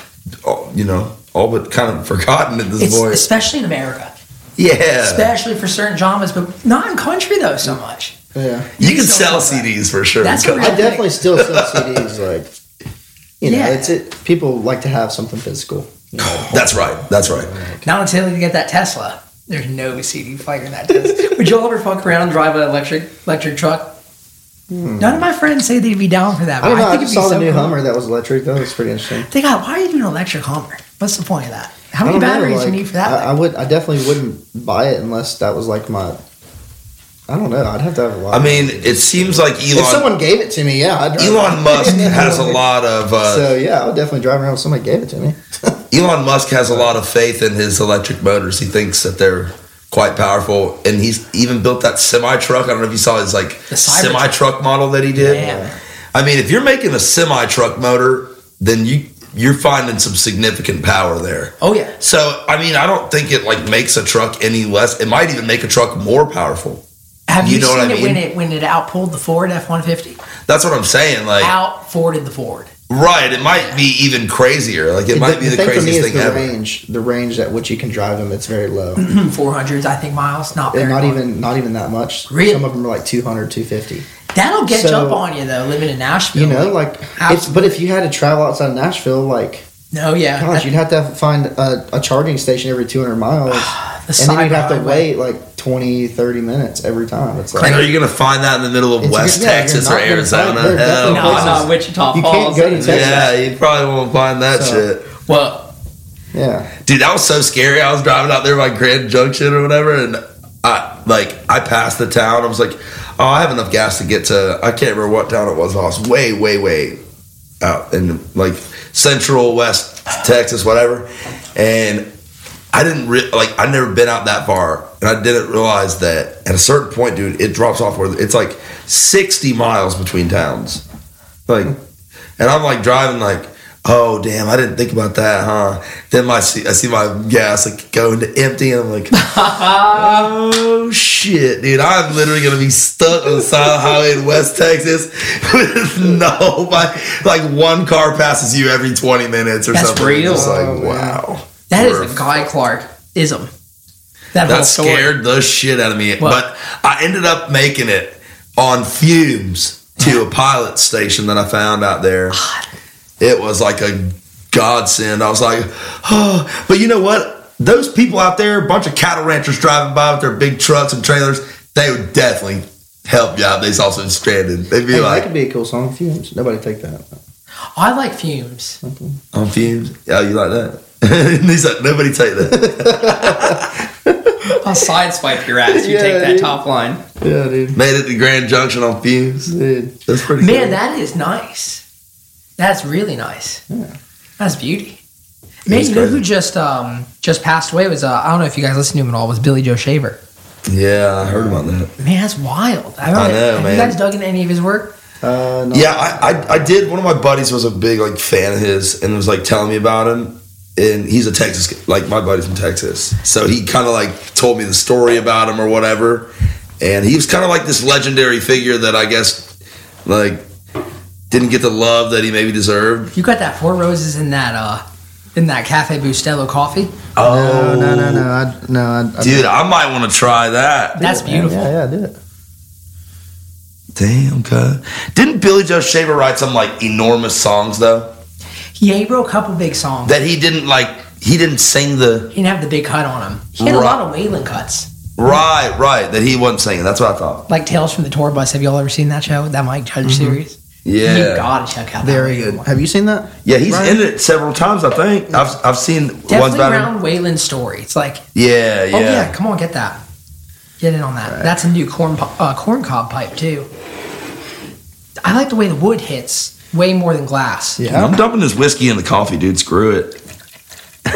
oh, you know all but kind of forgotten at this it's point. especially in America Yeah, especially for certain genres but not in country though so much Yeah, you You can sell sell that. CDs for sure. That's what on. I definitely still sell (laughs) CDs. Like, you know, Yeah. it's it. People like to have something physical. You (laughs) know, That's right. That's right. not until you get that Tesla there's no CD player in that Tesla would y'all ever fuck around and drive an electric electric truck hmm. None of my friends say they'd be down for that. I don't know. I, think just it'd be saw the new cool. Hummer that was electric. That was pretty interesting. They got. Why are you doing an electric Hummer? What's the point of that? How I many know, batteries do like, you need for that? I, I would. I definitely wouldn't buy it unless that was like my. I don't know. I'd have to have a lot. I mean, it seems like Elon. if someone gave it to me, yeah, I'd Elon. Musk (laughs) has a lot of uh, So yeah, I would definitely drive around if somebody gave it to me. (laughs) Elon Musk has a lot of faith in his electric motors. He thinks that they're quite powerful, and he's even built that semi truck. I don't know if you saw his like semi truck model that he did. Damn. I mean, if you're making a semi truck motor, then you you're finding some significant power there. Oh yeah. So I mean, I don't think it like makes a truck any less. It might even make a truck more powerful. Have you, know seen what I it when it when it outpulled the Ford F one fifty? That's what I'm saying. Like, Out Forded the Ford. right? It might be even crazier. Like, it might be the, thing for me craziest is thing the ever. range. The range at which you can drive them, it's very low. (clears throat) Four hundreds, I think, miles. Not very and not long. even not even that much. Really? Some of them are like 200, 250. That'll get So- up on you though, living in Nashville. You know, like it's, but if you had to travel outside of Nashville, like no, yeah. gosh, you'd have to find a, a charging station every 200 miles, (sighs) the and then you'd have to wait like 20, 30 minutes every time. It's like And are you gonna find that in the middle of West yeah, you're Texas or Arizona? find- there are Hell No, places- no, Wichita You Falls. can't go to Texas. Yeah, you probably won't find that So- shit. Well, yeah. Dude, that was so scary. I was driving out there by Grand Junction or whatever, and I like I passed the town. I was like, oh, I have enough gas to get to. I can't remember what town it was. I was way, way, way out in like central West Texas, whatever. And I didn't re- like I'd never been out that far, and I didn't realize that at a certain point, dude, it drops off where it's like sixty miles between towns, like, and I'm like driving like. Oh damn! I didn't think about that, huh? Then my I see my gas like going to empty, and I'm like, (laughs) oh shit, dude! I'm literally gonna be stuck on the side of the highway in West Texas with (laughs) no, like one car passes you every 20 minutes or That's something. real. It's like Oh, wow, that is We're- a Guy Clark ism. That, that scared the shit out of me. What? But I ended up making it on fumes to a pilot station that I found out there. It was like a godsend. I was like, oh, but you know what? Those people out there, a bunch of cattle ranchers driving by with their big trucks and trailers, they would definitely help you out. They saw some stranded. They'd be Hey, that like, could be a cool song. Fumes. Nobody take that. I like fumes. on fumes. Yeah, you like that? (laughs) And He's like, nobody take that. I'll sideswipe your ass. You Yeah, take that dude. top line. Yeah, dude. Made it to Grand Junction on fumes. Dude. That's pretty Man, cool. that is nice. That's really nice. Yeah. That's beauty. Man, you know who just um just passed away was uh, I don't know if you guys listen to him at all was Billy Joe Shaver. yeah, I heard about that. Man, that's wild. I, don't I know, have man. you guys dug into any of his work? Uh, no. Yeah, I, I I did. One of my buddies was a big like fan of his and was like telling me about him. And he's a Texas, kid. like my buddy's from Texas, so he kind of like told me the story about him or whatever. And he was kind of like this legendary figure that I guess like didn't get the love that he maybe deserved. You got that four roses in that uh in that Cafe Bustelo coffee? No, no, no, no. I, no, I, I Dude, I might want to try that. That's beautiful. Yeah, yeah, I did it. Damn, cuz. Didn't Billy Joe Shaver write some like enormous songs though? Yeah, he wrote a couple big songs. That he didn't like. He didn't sing the he didn't have the big cut on him. He had a lot of Waylon cuts. right, right. That he wasn't singing. That's what I thought. Like Tales from the Tour Bus. Have y'all ever seen that show? That Mike Judge series? Yeah, You gotta check out Very Waylon good. one. Have you seen that? Yeah, he's Ryan? in it several times. I think I've I've seen ones Definitely about around Waylon's story. It's like, Yeah, yeah. oh yeah, come on, get that. Get in on that. That's a new corn uh, corn cob pipe too. I like the way the wood hits way more than glass. Yeah. I'm dumping this whiskey in the coffee, dude. Screw it. (laughs)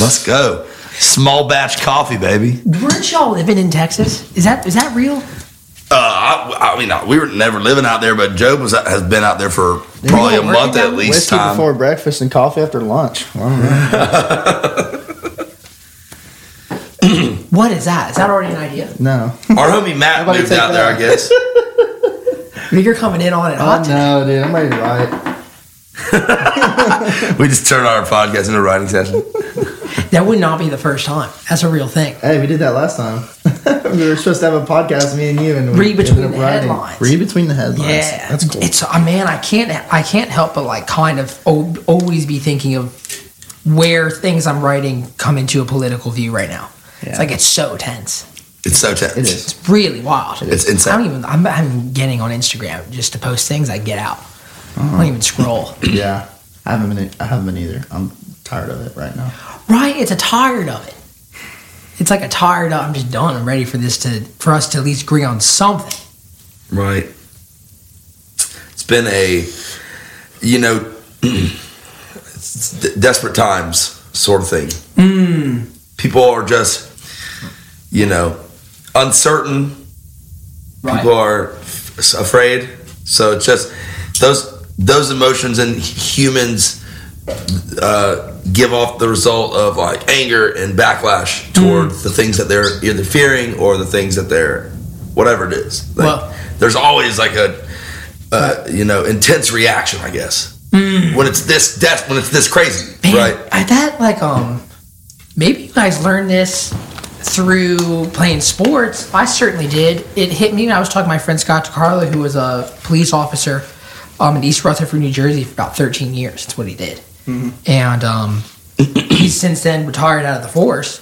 Let's go. Small batch coffee, baby. Weren't y'all living in Texas? Is that is that real? Uh, I, I mean, uh, we were never living out there, but Jobe was has been out there for probably a working month at there? least. Whiskey Time. before breakfast and coffee after lunch. I don't know. (laughs) What is that? Is that already an idea? no. Our homie Matt Everybody moved take out there, I guess. (laughs) You're coming in on it Oh, hot. today. no, dude. I'm ready to write. (laughs) we just turned our podcast into a writing session. (laughs) That would not be the first time. That's a real thing. Hey, we did that last time. (laughs) we were supposed to have a podcast, me and you, and we Read between the writing. headlines. Read between the headlines. Yeah, that's cool. It's uh, man, I can't, I can't help but like kind of o- always be thinking of where things I'm writing come into a political view right now. It's Yeah. like it's so tense. It's so tense. It is. It's really wild. It's insane. I don't even. I'm, I'm getting on Instagram just to post things I get out. I don't even scroll. (clears throat) Yeah, I haven't been. I haven't been either. I'm tired of it right now. right? It's a tired of it. It's like a tired. Of, I'm just done. I'm ready for this to for us to at least agree on something. Right. It's been a, you know, it's (clears throat) d- desperate times sort of thing. Hmm. People are just, you know, uncertain. Right. People are f- afraid. So it's just those those emotions in humans uh, give off the result of like anger and backlash toward Mm. the things that they're either fearing or the things that they're whatever it is. Like, Well- there's always like a uh, you know intense reaction, I guess, when it's this death, when it's this crazy, Mm. Man, right? I that like um maybe you guys learned this through playing sports. I certainly did. It hit me when I was talking to my friend Scott DeCarlo, who was a police officer um, in East Rutherford, New Jersey for about 13 years. That's what he did. And um, he's (coughs) since then retired out of the force.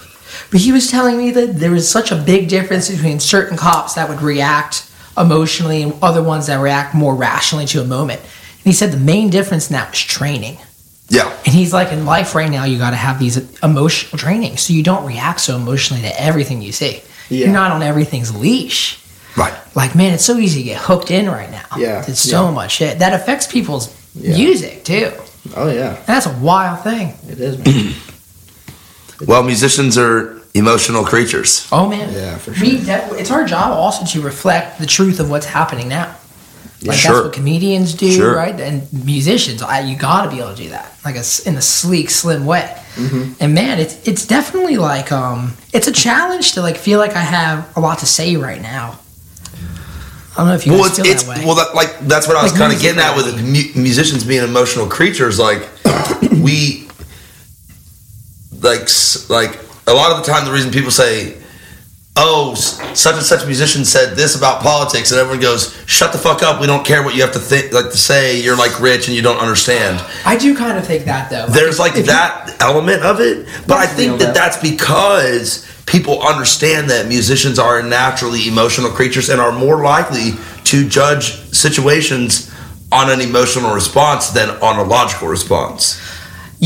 But he was telling me that there was such a big difference between certain cops that would react emotionally and other ones that react more rationally to a moment. And he said the main difference in that was training. Yeah, And he's like, in life right now, you got to have these emotional trainings so you don't react so emotionally to everything you see. Yeah. You're not on everything's leash. right. Like, man, it's so easy to get hooked in right now. Yeah, It's so yeah. much shit. That affects people's Yeah. music, too. Oh yeah, That's a wild thing. it is. Man. (clears throat) Well, musicians are emotional creatures. Oh, man. Yeah, for We de- it's our job also to reflect the truth of what's happening now. Like Sure. that's what comedians do, Sure. right? And musicians, I, you got to be able to do that, like a in a sleek, slim way. Mm-hmm. And man, it's it's definitely like um, it's a challenge to like feel like I have a lot to say right now. I don't know if you well, it's, feel it's that way. well, that, like that's what I was Like kind of getting at with mu- musicians being emotional creatures. Like (coughs) we, like like a lot of the time, the reason people say, "Oh, such and such musician said this about politics," and everyone goes, "Shut the fuck up! We don't care what you have to think, like to say. You're like rich and you don't understand." I do kind of think that though. There's like if you- that element of it, but I think that that's because people understand that musicians are naturally emotional creatures and are more likely to judge situations on an emotional response than on a logical response.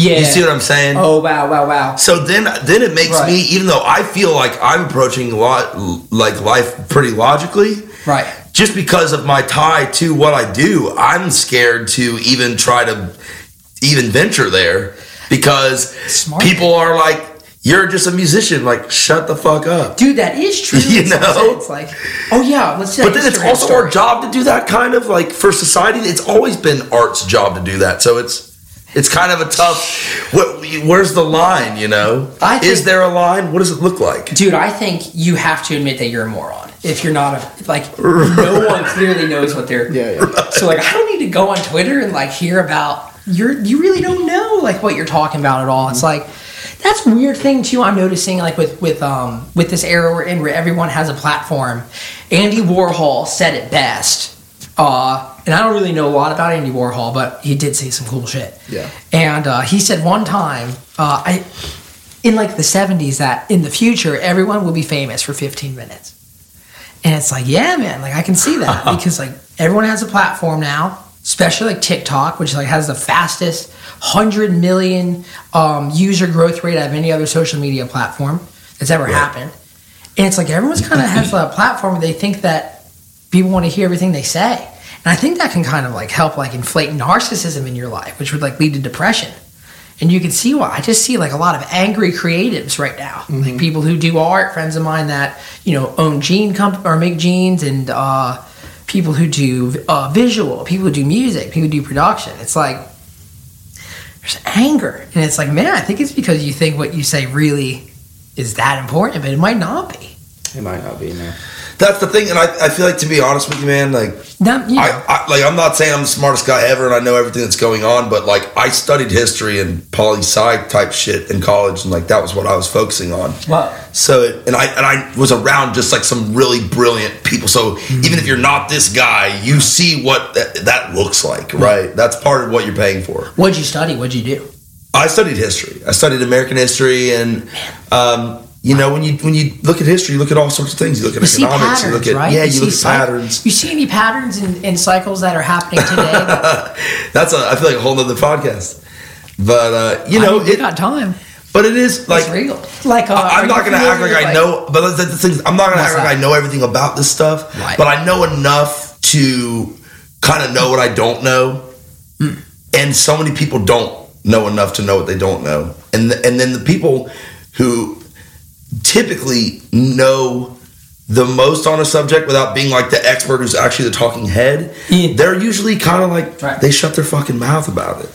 Yeah. You see what I'm saying? Oh wow, wow, wow. So then, then it makes Right. me, even though I feel like I'm approaching a lot like life pretty logically, Right. just because of my tie to what I do, I'm scared to even try to even venture there because Smart. people are like, "You're just a musician." Like, shut the fuck up. Dude, that is (laughs) true. You in know? sense. like, oh yeah, let's. But then it's also our job to do that kind of like for society. It's always been art's job to do that. So it's it's kind of a tough. What, where's the line? You know, I think- is there a line? What does it look like? Dude, I think you have to admit that you're a moron. If you're not a like, no one clearly knows what they're. Yeah, yeah. So like, I don't need to go on Twitter and like hear about you're. You really don't know like what you're talking about at all. It's like that's a weird thing too. I'm noticing like with with um with this era we're in where everyone has a platform. Andy Warhol said it best. Uh, and I don't really know a lot about Andy Warhol, but he did say some cool shit. Yeah. And uh, he said one time, uh, I in like the 70s that in the future everyone will be famous for 15 minutes and it's like yeah man like i can see that (laughs) because like everyone has a platform now especially like tiktok which like has the fastest 100 million um, user growth rate out of any other social media platform that's ever happened and it's like everyone's kind of has (clears throat) a platform where they think that people want to hear everything they say and i think that can kind of like help like inflate narcissism in your life which would like lead to depression and you can see why I just see like a lot of angry creatives right now, like people who do art, friends of mine that you know own jean comp or make jeans, and uh, people who do uh, visual, people who do music, people who do production. It's like there's anger, and it's like man, I think it's because you think what you say really is that important, but it might not be. It might not be no. That's the thing, and I, I feel like to be honest with you, man, like you know, I, I like I'm not saying I'm the smartest guy ever and I know everything that's going on, but like I studied history and poli sci type shit in college, and like that was what I was focusing on. Wow. So it, and I and I was around just like some really brilliant people. So Mm-hmm. even if you're not this guy, you see what that, that looks like, right? That's part of what you're paying for. what'd you study? What'd you do? I studied history. I studied American history, and um, you know when you when you look at history, you look at all sorts of things. You look at You economics. patterns, you look at right? yeah, you, see look at cy- patterns. You see any patterns in, in cycles that are happening today? (laughs) That's a I feel like a whole nother podcast. But uh, you know, I mean, we it, got time. but it is like. Like uh, I'm not gonna act like I know, but that's the thing. I'm not gonna act like? I know everything about this stuff. Right. But I know enough to kind of know what I don't know, Hmm. and so many people don't know enough to know what they don't know, and and then the people who typically know the most on a subject without being like the expert who's actually the talking head, Yeah. they're usually kind of like Right. they shut their fucking mouth about it.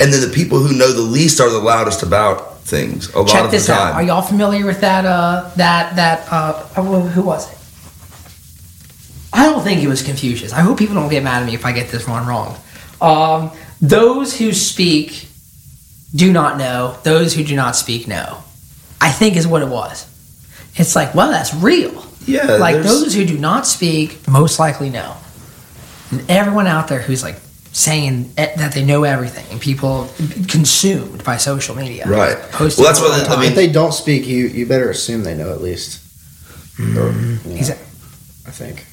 and then the people who know the least are the loudest about things. A lot of this the out. time. Are y'all familiar with that? Uh, that that uh, who who was it? I don't think it was Confucius. I hope people don't get mad at me if I get this one wrong. Um, those who speak do not know. Those who do not speak know. I think is what it was. It's like, well, that's real. Yeah, like there's- those who do not speak most likely know. And everyone out there who's like saying e- that they know everything, and people consumed by social media, Right. Posting Well, that's what the I mean- if they don't speak, you you better assume they know at least. Or, you know, Exact- I think.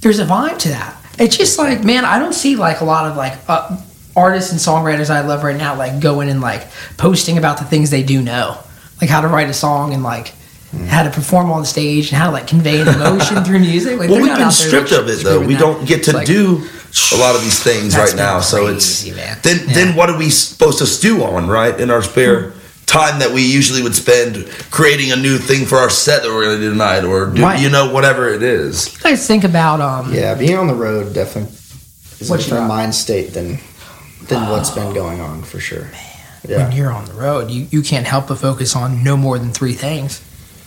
there's a vibe to that. It's just like, man, I don't see like a lot of like uh, artists and songwriters I love right now like going and like posting about the things they do know, like how to write a song and like hmm. how to perform on the stage and how to like convey an emotion through music. Like, well, we've been out there, stripped like, of it though. We that. don't get to like, do a lot of these things That's right now. been So it's man. then Yeah. then what are we supposed to stew on, right? In our spare hmm. time that we usually would spend creating a new thing for our set that we're going to do tonight, or do, Right. you know whatever it is. I think about um, Yeah, being on the road definitely is What a different mind state than than uh, what's been going on for sure. when Yeah, you're on the road, you, you can't help but focus on no more than three things.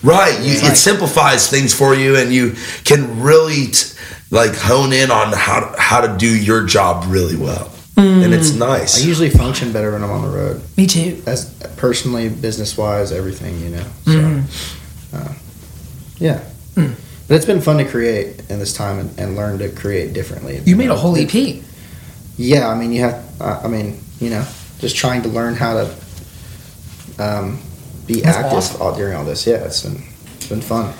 Right. You, Right. It simplifies things for you, and you can really t- like hone in on how to, how to do your job really well, and it's nice. I usually function better when I'm on the road. Me too. As personally, business wise, everything you know. So, Mm-hmm. uh, yeah. Mm. But it's been fun to create in this time and, and learn to create differently. You made a whole E EP. Yeah, I mean, you have. Uh, I mean, you know, just trying to learn how to um, be That's active awesome. all, during all this. Yeah, it's been it's been fun.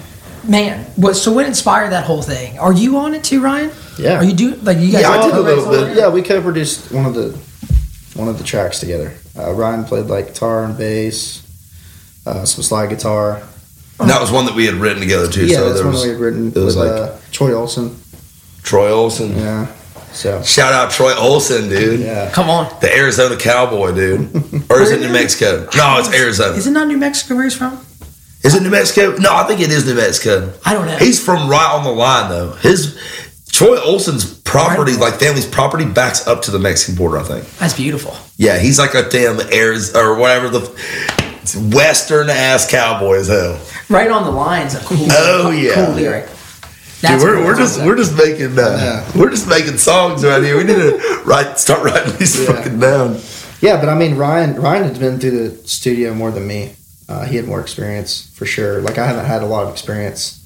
Man, what? So what inspired that whole thing? Are you on it too, Ryan? Yeah. Are you doing like you guys? Yeah, I did a little bit. Yeah, we co-produced one of the one of the tracks together. Uh, Ryan played like guitar and bass, uh, some slide guitar. And that was one that we had written together too. yeah, so that's there one was we had written it was with like- uh, Troy Olson. Troy Olson. Yeah, so Shout out Troy Olson, dude. yeah, Come on. The Arizona Cowboy, dude. Or is it New Mexico? No, it's Arizona. Is it not New Mexico where he's from? Is it New Mexico? No, I think it is New Mexico. I don't know. He's from right on the line though. His Troy Olson's property, Right. like family's property, backs up to the Mexican border. I think. That's beautiful. Yeah, he's like a damn Arizona or whatever the western ass cowboy as hell. Right on the lines. A cool. Oh, yeah. Cool lyric. Dude, we're, we're just we're just making uh, Yeah. we're just making songs right here. We need to write start writing these Yeah. fucking down. yeah. But I mean, Ryan Ryan had been through the studio more than me. Uh, he had more experience for sure. Like I haven't had a lot of experience,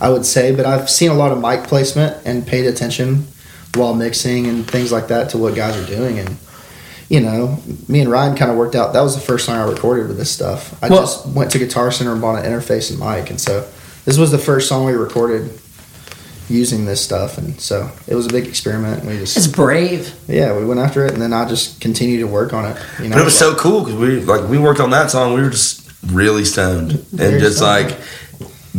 I would say, but I've seen a lot of mic placement and paid attention while mixing and things like that to what guys are doing and. You know, me and Ryan kind of worked out. That was the first song I recorded with this stuff. I Well- just went to Guitar Center and bought an interface and mic, and so this was the first song we recorded using this stuff, and so it was a big experiment. We just It's brave. yeah, we went after it, and then I just continued to work on it. You know, But it was so cool because we like we worked on that song. We were just really stoned and just stoned. like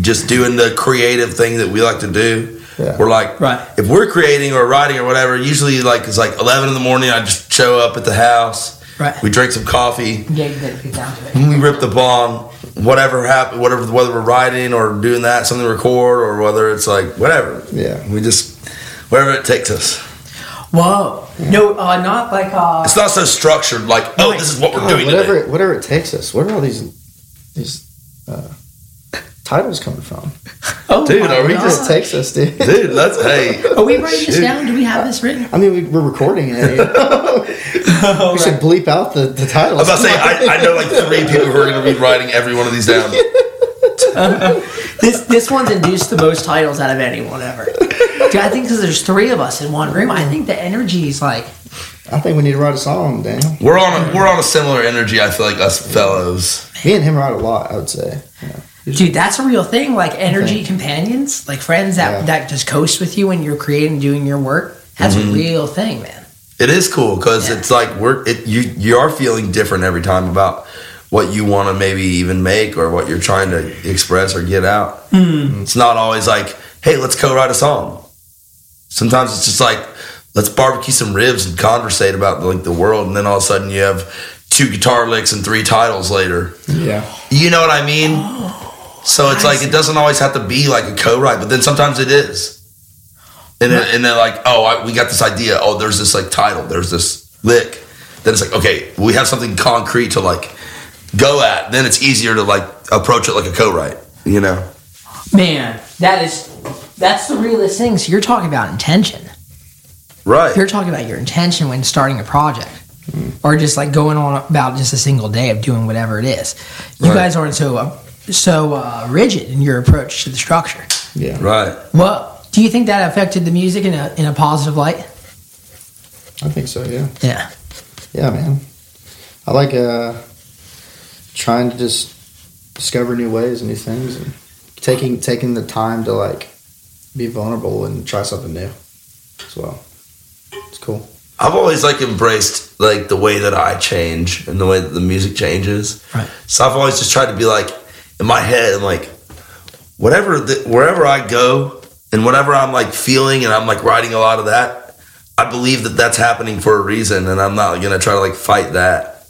just doing the creative thing that we like to do. Yeah. We're like, Right. if we're creating or writing or whatever, usually like it's like eleven in the morning. I just show up at the house. Right. We drink some coffee. Yeah, you gotta get down to it. We rip the bong. Whatever happened, whatever whether we're writing or doing that something to record or whether it's like whatever. Yeah. We just wherever it takes us. Whoa. No, uh, not like uh. It's not so structured like oh Right. this is what we're doing whatever today. it, whatever it takes us. Where are all these these uh, titles coming from? oh Dude, my are we It God. just takes us, dude. Dude, let's hey. Are we writing this down? Do we have this written? I mean, we, we're recording it. (laughs) (laughs) we should bleep out the, the titles. I'm about to say I, I know like three (laughs) people who are going to be writing every one of these down. (laughs) This this one's induced the most titles out of anyone ever. Dude, I think because there's three of us in one room, I think the energy is like I think we need to write a song, Daniel. We're on a, we're on a similar energy. I feel like us fellows. Me and him write a lot. I would say. Yeah. Dude, that's a real thing. Like energy Okay. companions, like friends that Yeah. that just coast with you when you're creating, doing your work. That's Mm-hmm. a real thing, man. It is cool because Yeah. it's like we're it, you you are feeling different every time about what you want to maybe even make or what you're trying to express or get out. Hmm. It's not always like, hey, let's co-write a song. Sometimes it's just like, let's barbecue some ribs and conversate about like the world, and then all of a sudden you have two guitar licks and three titles later. Yeah. You know what I mean? Oh, so it's like it doesn't always have to be like a co-write, but then sometimes it is. And then, and then like, oh, I, we got this idea. Oh, there's this like title. There's this lick. then it's like okay, we have something concrete to like go at. Then it's easier to like approach it like a co-write. You know, Man, that is that's the realest thing. So you're talking about intention. right? You're talking about your intention when starting a project. Or just like going on about just a single day of doing whatever it is. You Right. guys aren't so uh, so uh, rigid in your approach to the structure. Yeah. Right. Well, do you think that affected the music in a in a positive light? I think so. Yeah. Yeah. Yeah, man. I like uh, trying to just discover new ways and new things, and taking taking the time to like be vulnerable and try something new as well. It's cool. I've always like embraced like the way that I change and the way that the music changes. Right. So I've always just tried to be like in my head, I'm like whatever the, wherever I go and whatever I'm like feeling and I'm like writing a lot of that, I believe that that's happening for a reason and I'm not gonna try to like fight that.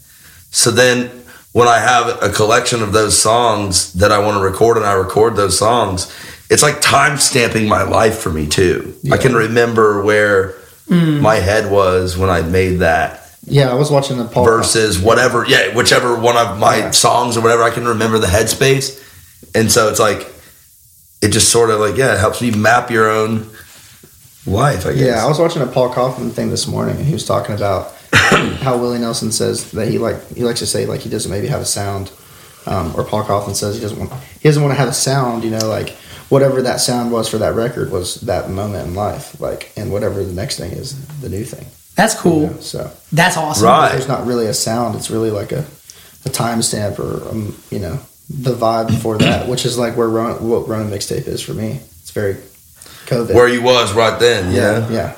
So then when I have a collection of those songs that I want to record and I record those songs, it's like time stamping my life for me too. I can remember where hmm. my head was when I made that Yeah, I was watching the Paul. versus whatever, yeah, whichever one of my Yeah. songs or whatever, I can remember the headspace. And so it's like, it just sort of like, yeah, it helps me map your own life, I guess. Yeah, I was watching a Paul Kaufman thing this morning, and he was talking about (coughs) how Willie Nelson says that he like he likes to say like he doesn't maybe have a sound, um, or Paul Kaufman says he doesn't want he doesn't want to have a sound. You know, like whatever that sound was for that record was that moment in life, like, and whatever the next thing is, the new thing. That's cool. you know, so That's awesome. Right. there's not really a sound; it's really like a a timestamp or um, you know the vibe before that, which is like where Run, what Running mixtape is for me. It's very COVID. Where you was right then, yeah. yeah.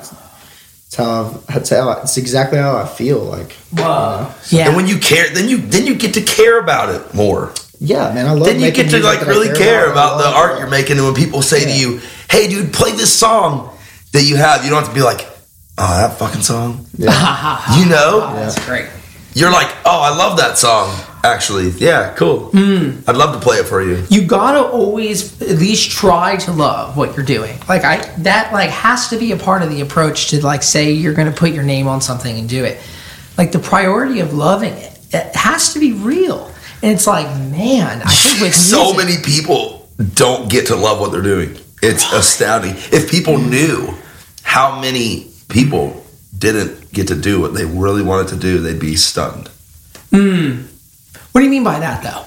It's how I've, that's how I, it's exactly how I feel like. Wow. Yeah. And when you care, then you then you get to care about it more. Yeah, man, I love. It. Then you get to like really care I about the art you're making. And when people say to you, "Hey, dude, play this song that you have," you don't have to be like, "Oh, that fucking song." Yeah. (laughs) You know, Wow, (laughs) that's great. you're like, "Oh, I love that song." Actually, yeah, cool. Hmm. I'd love to play it for you. You gotta always at least try to love what you're doing. Like I, that like has to be a part of the approach to like say you're gonna put your name on something and do it. Like the priority of loving it, it has to be real. And it's like, man, I think with (laughs) so music- many people don't get to love what they're doing. It's astounding. If people knew how many people didn't get to do what they really wanted to do, they'd be stunned. What do you mean by that though?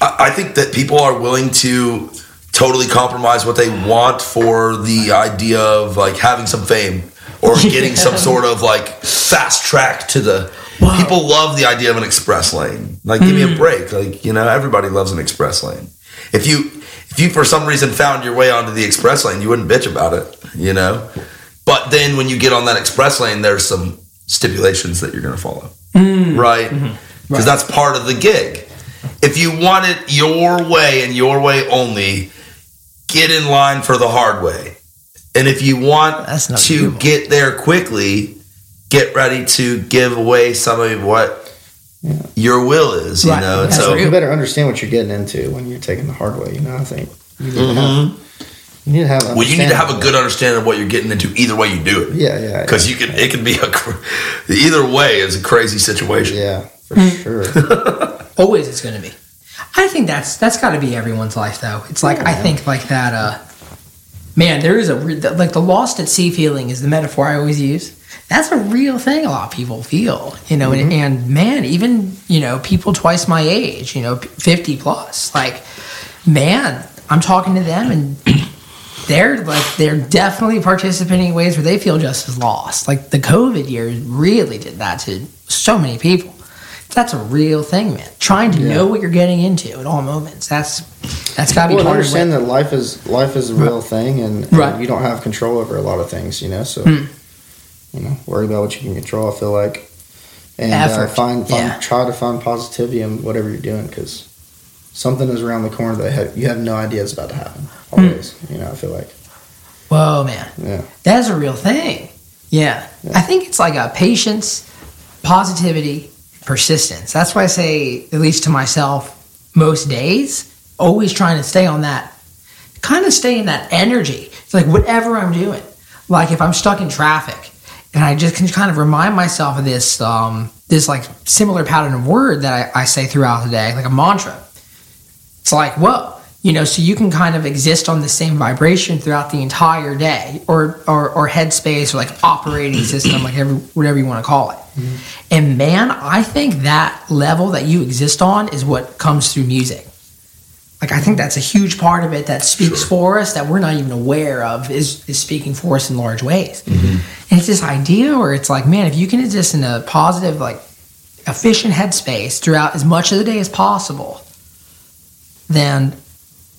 I, think that people are willing to totally compromise what they want for the idea of like having some fame or (laughs) getting some sort of like fast track to the. People love the idea of an express lane. Like, give me a mm. break. Like, you know, everybody loves an express lane. If you, if you for some reason found your way onto the express lane, you wouldn't bitch about it. You know, but then when you get on that express lane, there's some stipulations that you're going to follow, mm. right? Mm-hmm. Because that's part of the gig. If you want it your way and your way only, get in line for the hard way. And if you want That's not to doable. get there quickly, get ready to give away some of what your will is, you Right. know? And That's so, real. You better understand what you're getting into when you're taking the hard way. You know, I think you need to Mm-hmm. have. You need to have. well, you need to have a good understanding of what you're getting into either way you do it. Yeah, yeah. Because you can, it can be a, either way is a crazy situation. Yeah, for Hmm. sure. (laughs) Always it's gonna be. I think that's that's got to be everyone's life though. It's like I think like that. uh Man, there is a like the lost at sea feeling is the metaphor I always use. That's a real thing. A lot of people feel, you know, and, and man, even you know people twice my age, you know, fifty plus, like man, I'm talking to them and they're like they're definitely participating in ways where they feel just as lost. Like the COVID years really did that to so many people. That's a real thing, man. Trying to know what you're getting into at all moments. That's that's got to be well, part understand that life is life is a real thing, and, and Right. You don't have control over a lot of things. You know, so you know, worry about what you can control. I feel like, and uh, find, find yeah. try to find positivity in whatever you're doing because something is around the corner that have, you have no idea is about to happen. Hmm. Always, you know, I feel like, Whoa, man. yeah, That's a real thing. Yeah. I think it's like a patience, positivity, persistence. That's why I say, at least to myself, most days, always trying to stay on that, kind of stay in that energy. It's like whatever I'm doing. Like if I'm stuck in traffic and I just can kind of remind myself of this um, this like similar pattern of word that I, I say throughout the day, like a mantra. It's like, whoa, you know, so you can kind of exist on the same vibration throughout the entire day, or or, or headspace, or like operating system, like every, whatever you want to call it. Mm-hmm. And man, I think that level that you exist on is what comes through music. Like I think that's a huge part of it that speaks for us that we're not even aware of is is speaking for us in large ways. Mm-hmm. And it's this idea where it's like, man, if you can exist in a positive, like efficient headspace throughout as much of the day as possible, then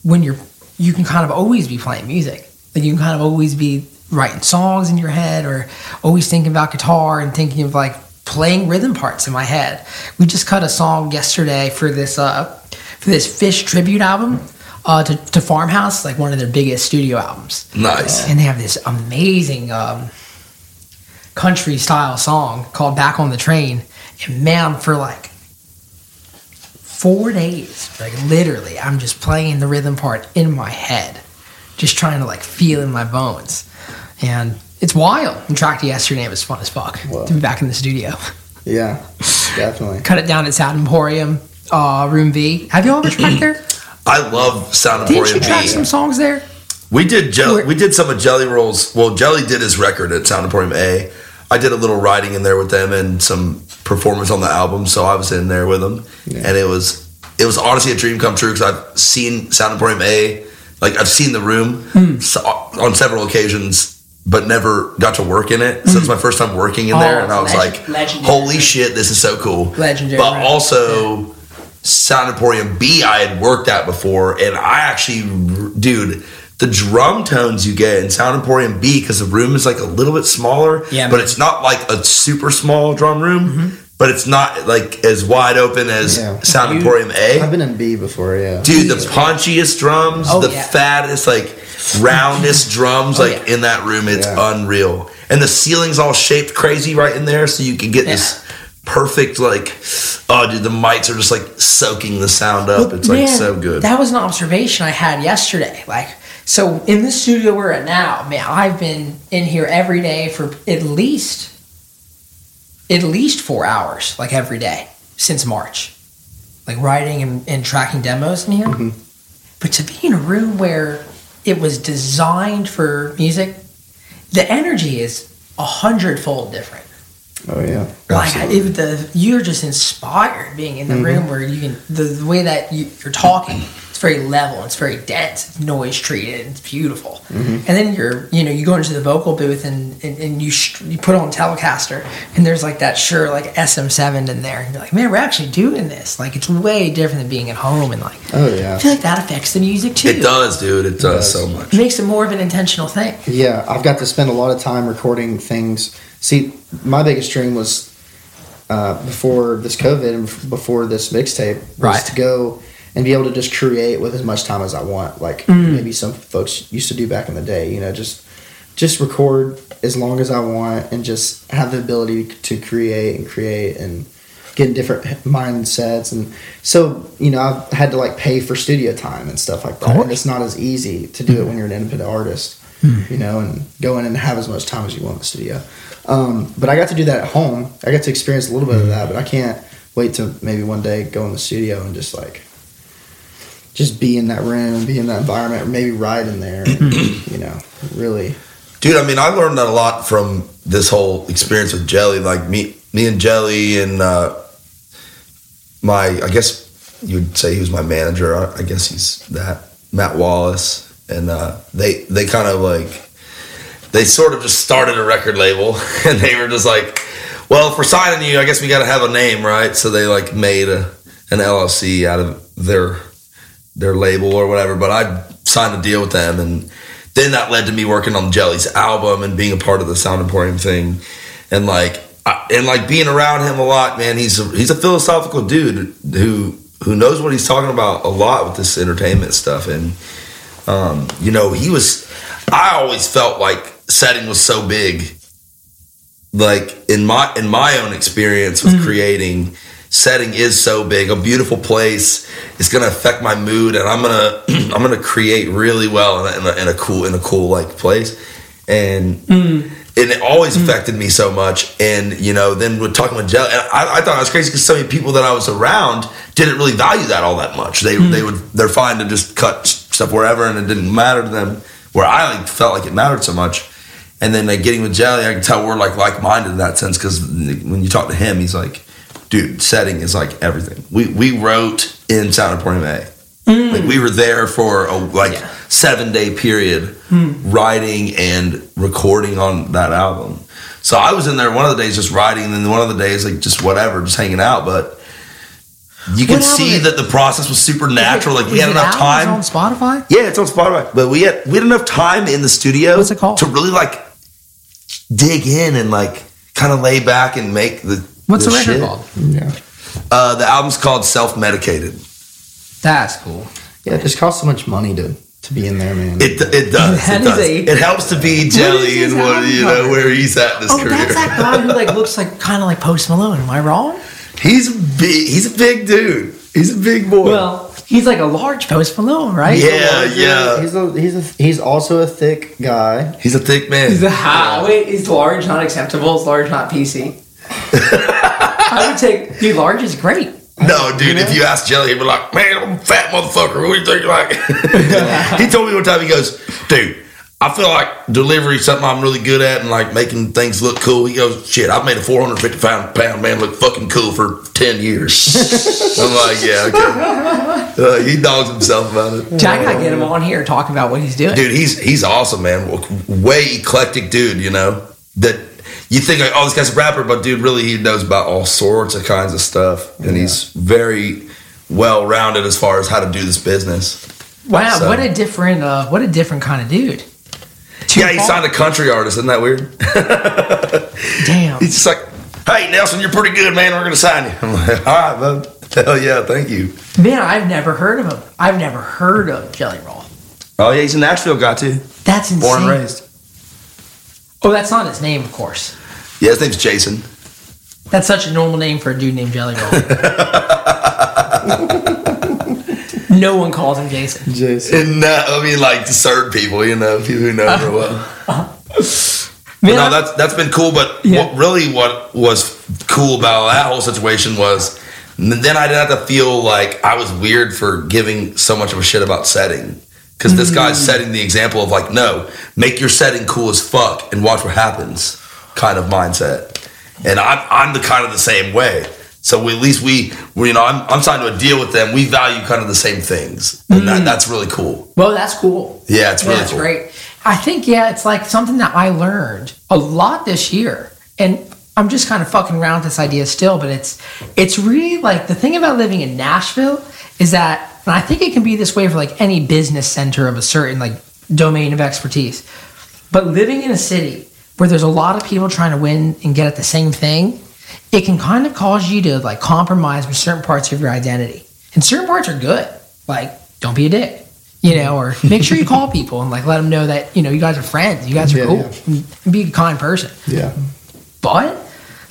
when you're you can kind of always be playing music. Like you can kind of always be writing songs in your head or always thinking about guitar and thinking of like playing rhythm parts in my head. We just cut a song yesterday for this uh for this Phish tribute album uh to, to Farmhouse, like one of their biggest studio albums. Nice. And they have this amazing um country style song called Back on the Train. And man, for like four days, like literally, I'm just playing the rhythm part in my head, just trying to like feel in my bones. And it's wild. And tracked it yesterday. It was fun as fuck Wow. to be back in the studio. Yeah, definitely. Cut it down at Sound Emporium, uh, Room V. Have you ever tracked there? I love Sound Emporium. Didn't Emporium you track B. some songs there? We did Jelly. Where- We did some of Jelly Roll's. Well, Jelly did his record at Sound Emporium A. I did a little writing in there with them and some performance on the album, so I was in there with them, and it was it was honestly a dream come true because I've seen Sound Emporium A, like I've seen the room Hmm. so, on several occasions, but never got to work in it. So it's my mm-hmm. first time working in Oh, there, and I was legend- like, legendary "Holy shit, this is so cool!" Legendary but room. also. Sound Emporium B I had worked at before, and I actually, dude, the drum tones you get in Sound Emporium B because the room is like a little bit smaller, Yeah, but it's not like a super small drum room, mm-hmm. but it's not like as wide open as Yeah. Sound You- Emporium A. I've been in B before. Yeah. Dude, the punchiest drums, Oh, the yeah. fattest, like roundest drums, Oh, like yeah. in that room, it's Yeah. unreal. And the ceiling's all shaped crazy right in there, so you can get this perfect, like, oh, dude, the mics are just like soaking the sound up. It's like so good. That was an observation I had yesterday. Like, so in the studio we're at now, man, I've been in here every day for at least, at least four hours, like every day since March, like writing and, and tracking demos in here. Mm-hmm. But to be in a room where it was designed for music, the energy is a hundredfold different. Oh yeah. Like it, the you're just inspired being in the mm-hmm. room where you can the, the way that you, you're talking. It's very level. It's very dense. It's noise treated. It's beautiful. And then you're you know you go into the vocal booth and and, and you sh- you put on Telecaster and there's like that Shure like SM7 in there and you're like man we're actually doing this. Like it's way different than being at home and like Oh yeah. I feel like that affects the music too. it does, dude. It does does. so much. It makes it more of an intentional thing. Yeah, I've got to spend a lot of time recording things. See, my biggest dream was uh, before this COVID and before this mixtape was Right. to go and be able to just create with as much time as I want, like Mm. maybe some folks used to do back in the day. You know, just just record as long as I want and just have the ability to create and create and get in different mindsets. And so you know I've had to like pay for studio time and stuff like that. And it's not as easy to do it when you're an independent artist you know and go in and have as much time as you want in the studio. Um, but I got to do that at home. I got to experience a little bit of that but I can't wait to maybe one day go in the studio and just like just be in that room be in that environment or maybe ride in there and, (clears throat) you know really Dude, I mean, I learned that a lot from this whole experience with Jelly. Like me, me and Jelly, and uh, my, I guess you'd say he was my manager. I, I guess he's that Matt Wallace, and uh, they they kind of like they sort of just started a record label, (laughs) and they were just like, well, if we're signing you, I guess we got to have a name, right? So they like made a an LLC out of their their label or whatever. But I signed a deal with them, and then that led to me working on Jelly's album and being a part of the Sound Emporium thing, and like I, and like being around him a lot. Man, he's a, he's a philosophical dude who who knows what he's talking about a lot with this entertainment stuff, and um, you know he was. I always felt like setting was so big. Like in my in my own experience with creating, setting is so big. A beautiful place is going to affect my mood, and I'm gonna (clears throat) I'm gonna create really well in a, in a, in a cool in a cool like place. And mm. and it always mm. affected me so much. And you know, then we're talking with Jelly, and I, I thought I was crazy because so many people that I was around didn't really value that all that much. They they mm. would they're fine to just cut stuff wherever, and it didn't matter to them. Where I like felt like it mattered so much. And then like getting with Jelly, I can tell we're like like minded in that sense because when you talk to him, he's like, dude, setting is like everything. We we wrote in Sound Emporium. Mm. Like we were there for a like Yeah. seven day period hmm. writing and recording on that album. So I was in there one of the days just writing, and then one of the days like just whatever, just hanging out. But you can see that the process was super natural. Like we had enough time. On Spotify? Yeah, it's on Spotify. But we had we had enough time in the studio What's it called? to really like dig in and like kind of lay back and make the What's the, the record shit. called? Yeah. Uh, the album's called Self Medicated. That's cool. Yeah, it just costs so much money to to be in there, man. It, it does. That it, is does. a- it helps to be jelly his and what you know cover? where he's at in his Oh, career. that's that guy who like looks like kind of like Post Malone. Am I wrong? He's a big. He's a big dude. He's a big boy. Well, he's like a large Post Malone, right? yeah, yeah. He's a he's a he's also a thick guy. He's a thick man. Is ah, wait, is large not acceptable? Is large not PC? (laughs) I would take dude. Large is great. No, dude. If you ask Jelly, he'd be like, "Man, I'm a fat motherfucker. What do you think?" Like, (laughs) he told me one time. He goes, "Dude, I feel like delivery is something I'm really good at, and like making things look cool." He goes, "Shit, I've made a 450 pound pound man look fucking cool for 10 years." (laughs) I'm like, "Yeah, okay." Uh, he dogs himself about it. Dude, I gotta get him on here talking about what he's doing. dude he's he's awesome man way eclectic dude you know that you think like oh this guy's a rapper but dude really he knows about all sorts of kinds of stuff and he's very well rounded as far as how to do this business wow, so- what a different, uh, what a different kind of dude. yeah he signed a country artist isn't that weird (laughs) Damn. he's just like hey nelson you're pretty good man we're gonna sign you (laughs) i'm like all right bud (laughs) hell yeah thank you Man, I've never heard of him. I've never heard of Jelly Roll. oh yeah he's a nashville guy too That's insane. born and raised Oh, that's not his name, of course. Yeah his name's jason That's such a normal name for a dude named Jelly Roll. (laughs) no one calls him Jason. Jason. and uh, i mean like to certain people you know people who know real well (laughs) Man, no, I- that's that's been cool. But Yeah. what really what was cool about that whole situation was then I didn't have to feel like I was weird for giving so much of a shit about setting. Because this guy's Mm. setting the example of like, no, make your setting cool as fuck and watch what happens, kind of mindset. And I'm I'm the kind of the same way. So we, at least we, we, you know, I'm I'm signed to a deal with them. We value kind of the same things, and that, mm. that's really cool. well, that's cool. Yeah, it's really That's cool. great. I think yeah, it's like something that I learned a lot this year, and I'm just kind of fucking around with this idea still. But it's it's really like the thing about living in Nashville is that, and I think it can be this way for like any business center of a certain like domain of expertise. But living in a city where there's a lot of people trying to win and get at the same thing, it can kind of cause you to like compromise with certain parts of your identity. And certain parts are good. Like, don't be a dick. You know, or (laughs) make sure you call people and like let them know that, you know, you guys are friends. You guys are Yeah, cool. yeah. And be a kind person. Yeah. But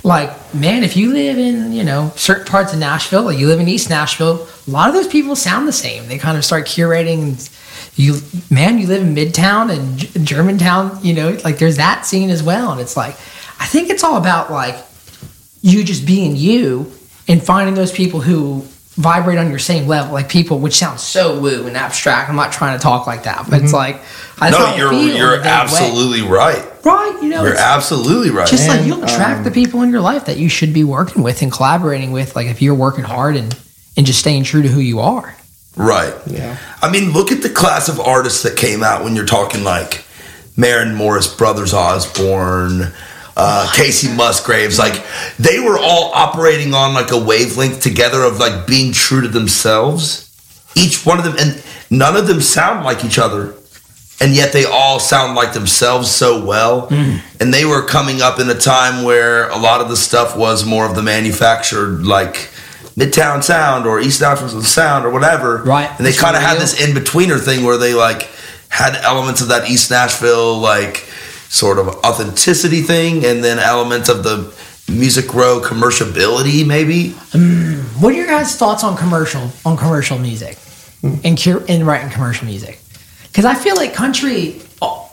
like, man, if you live in, you know, certain parts of Nashville, like you live in East Nashville, a lot of those people sound the same. They kind of start curating and you man, you live in Midtown and G- Germantown, you know, like there's that scene as well. And it's like I think it's all about like you just being you and finding those people who vibrate on your same level, like people, which sounds so woo and abstract. I'm not trying to talk like that, but it's like that's how No, I you're feel in a you're big way. absolutely right. right. You know, You're absolutely right. just like you'll attract um, the people in your life that you should be working with and collaborating with. Like if you're working hard and and just staying true to who you are. Right. Yeah. I mean, look at the class of artists that came out when you're talking like Maren Morris, Brothers Osborne, uh, Kacey Musgraves. Like they were all operating on like a wavelength together of like being true to themselves. Each one of them, and none of them sound like each other. And yet they all sound like themselves so well. And they were coming up in a time where a lot of the stuff was more of the manufactured, like Midtown sound or East Nashville sound or whatever. Right. And they kind of had this in betweener thing where they like had elements of that East Nashville like sort of authenticity thing, and then elements of the music row commerciability maybe. Um, what are your guys' thoughts on commercial on commercial music hmm. and cur- and writing commercial music? Because I feel like country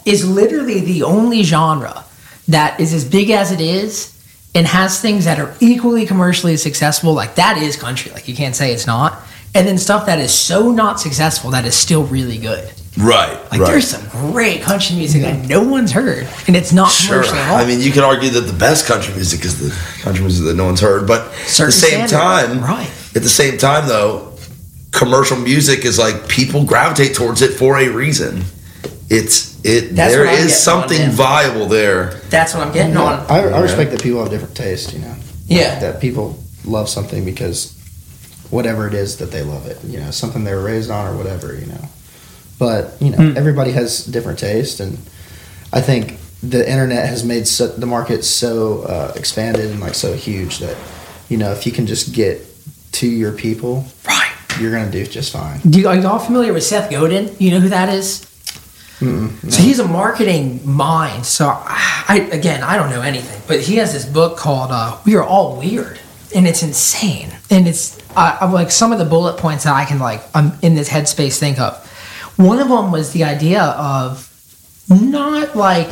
is literally the only genre that is as big as it is and has things that are equally commercially successful, like that is country. Like you can't say it's not. And then stuff that is so not successful that is still really good. Right. Like right. there's some great country music that no one's heard, and it's not Sure. commercial at all. I mean, you can argue that the best country music is the country music that no one's heard, but at the same standard. time, Right. At the same time, though, commercial music is like people gravitate towards it for a reason. It's it. That's there what I'm is getting something on, viable there. That's what I'm getting on. I, I respect that people have different tastes, You know, Yeah. that people love something because whatever it is that they love it. You know, something they were raised on or whatever. You know, but you know, Hmm. everybody has different taste, and I think the internet has made so, the market so uh, expanded and like so huge that you know if you can just get to your people, Right. you're gonna do just fine. Do you, are you all familiar with Seth Godin? You know who that is? So he's a marketing mind. So I again, I don't know anything, but he has this book called uh, "We Are All Weird," and it's insane. And it's uh, I'm like some of the bullet points that I can like I'm in this headspace think of. One of them was the idea of not like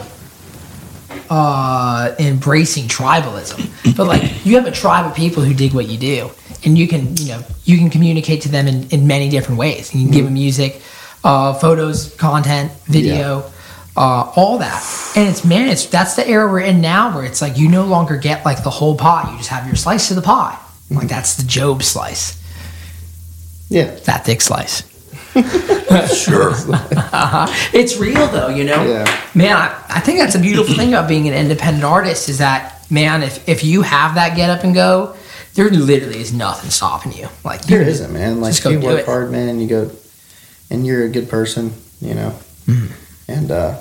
uh, embracing tribalism, but like you have a tribe of people who dig what you do, and you can you know you can communicate to them in, in many different ways. You can give them music, uh, photos, content, video, uh, all that, and it's man, it's that's the era we're in now, where it's like you no longer get like the whole pie; you just have your slice of the pie. Like that's the Jobe slice, Yeah, that thick slice. (laughs) Sure. (laughs) It's real though, you know. Yeah. Man, I, I think that's a beautiful thing about being an independent artist is that man, if if you have that get up and go, there literally is nothing stopping you. Like there you- isn't, man. Like you work it. hard, man. You go, and you're a good person, you know, Mm-hmm. and uh,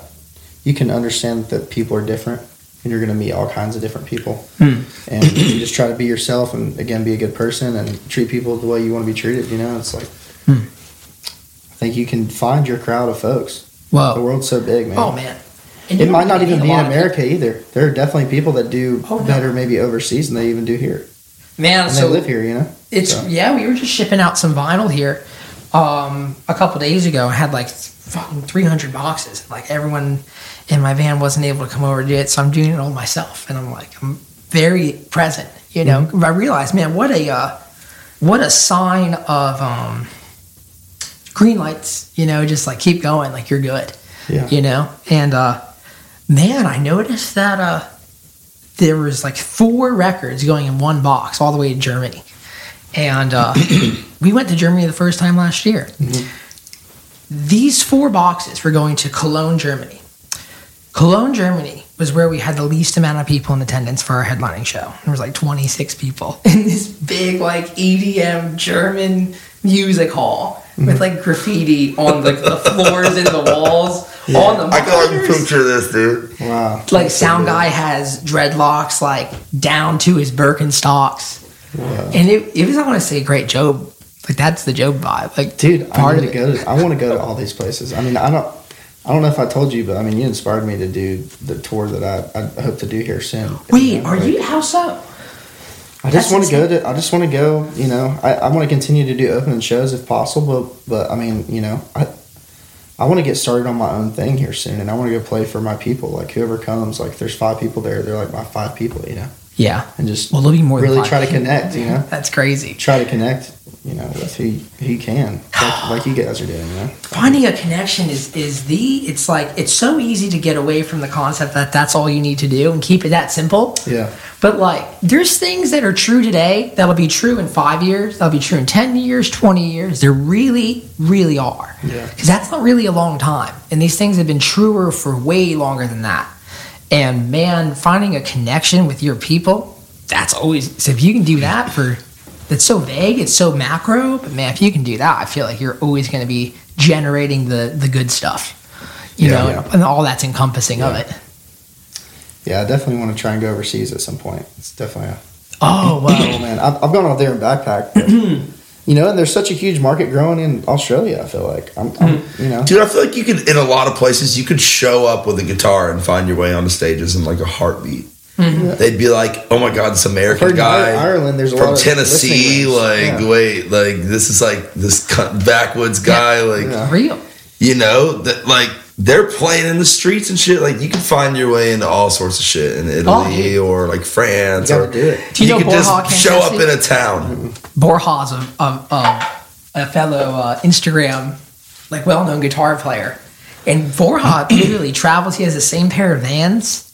you can understand that people are different, and you're going to meet all kinds of different people, Hmm. and you just try to be yourself, and again, be a good person, and treat people the way you want to be treated. You know, it's like Hmm. I think you can find your crowd of folks. Whoa. The world's so big, man. Oh man. And It might don't even be in America either. There are definitely people that do Oh, no. better maybe overseas than they even do here. Man, And so they live here, you know? It's So- yeah, we were just shipping out some vinyl here um, a couple days ago. I had like fucking 300 boxes. Like everyone in my van wasn't able to come over to do it, so I'm doing it all myself. And I'm like, I'm very present, you know. Mm-hmm. I realized, man, what a uh, what a sign of um, green lights. You know, just like keep going, like you're good. Yeah. You know, and uh, man, I noticed that uh, there was like four records going in one box all the way to Germany. And uh, (clears throat) we went to Germany the first time last year. These four boxes were going to Cologne, Germany. Cologne, Germany was where we had the least amount of people in attendance for our headlining show. There was like 26 people (laughs) in this big like EDM German music hall with like graffiti on like the floors and the walls on the I can like monitors picture this, dude. Wow. like sound guy has dreadlocks like down to his Birkenstocks, and it, it was I want to say great Job, like that's the Jobe vibe, like Dude, part I of to go to. I want to go to all these places. I mean, I don't. I don't know if I told you, but I mean, you inspired me to do the tour that I, I hope to do here soon. Wait, are you how so? I just want to go to. I just want to go. You know, I, I want to continue to do opening shows if possible. But, but I mean, you know, I I want to get started on my own thing here soon, and I want to go play for my people. Like whoever comes, like there's five people there. They're like my five people. You know, Yeah, and just well, there'll be more. really try to connect. You know, (laughs) That's crazy. try to connect. You know, with who who can, like, (gasps) like you guys are doing. You know. Finding a connection is is the. It's like it's so easy to get away from the concept that that's all you need to do and keep it that simple. Yeah. But like, there's things that are true today that'll be true in five years. That'll be true in ten years, twenty years. There really, really are. Yeah. Because that's not really a long time, and these things have been truer for way longer than that. And man, finding a connection with your people, that's always. So if you can do that for, that's so vague. It's so macro. But man, if you can do that, I feel like you're always going to be generating the the good stuff. You Yeah, know, yeah. and all that's encompassing of it. Yeah, I definitely want to try and go overseas at some point. It's definitely a Oh (clears throat) wow. Oh man, I've, I've gone out there and backpacked. (clears throat) but, you know, and there's such a huge market growing in Australia. I feel like I'm, I'm Mm-hmm. you know, Dude, I feel like you could, in a lot of places, you could show up with a guitar and find your way onto stages in like a heartbeat. They'd be like, "Oh my god, this American guy Ireland, there's a from lot of Tennessee. Like. Yeah. wait, like this is like this cu- backwoods guy. Like, Yeah. Real. you know that like they're playing in the streets and shit. Like you can find your way into all sorts of shit in Italy yeah. or like France. You gotta or do it. Do you know could Borja just show up Cancesi? in a town. Borja's a, a, a, a fellow uh, Instagram, like well known guitar player. And Borja (clears throat) literally travels. He has the same pair of vans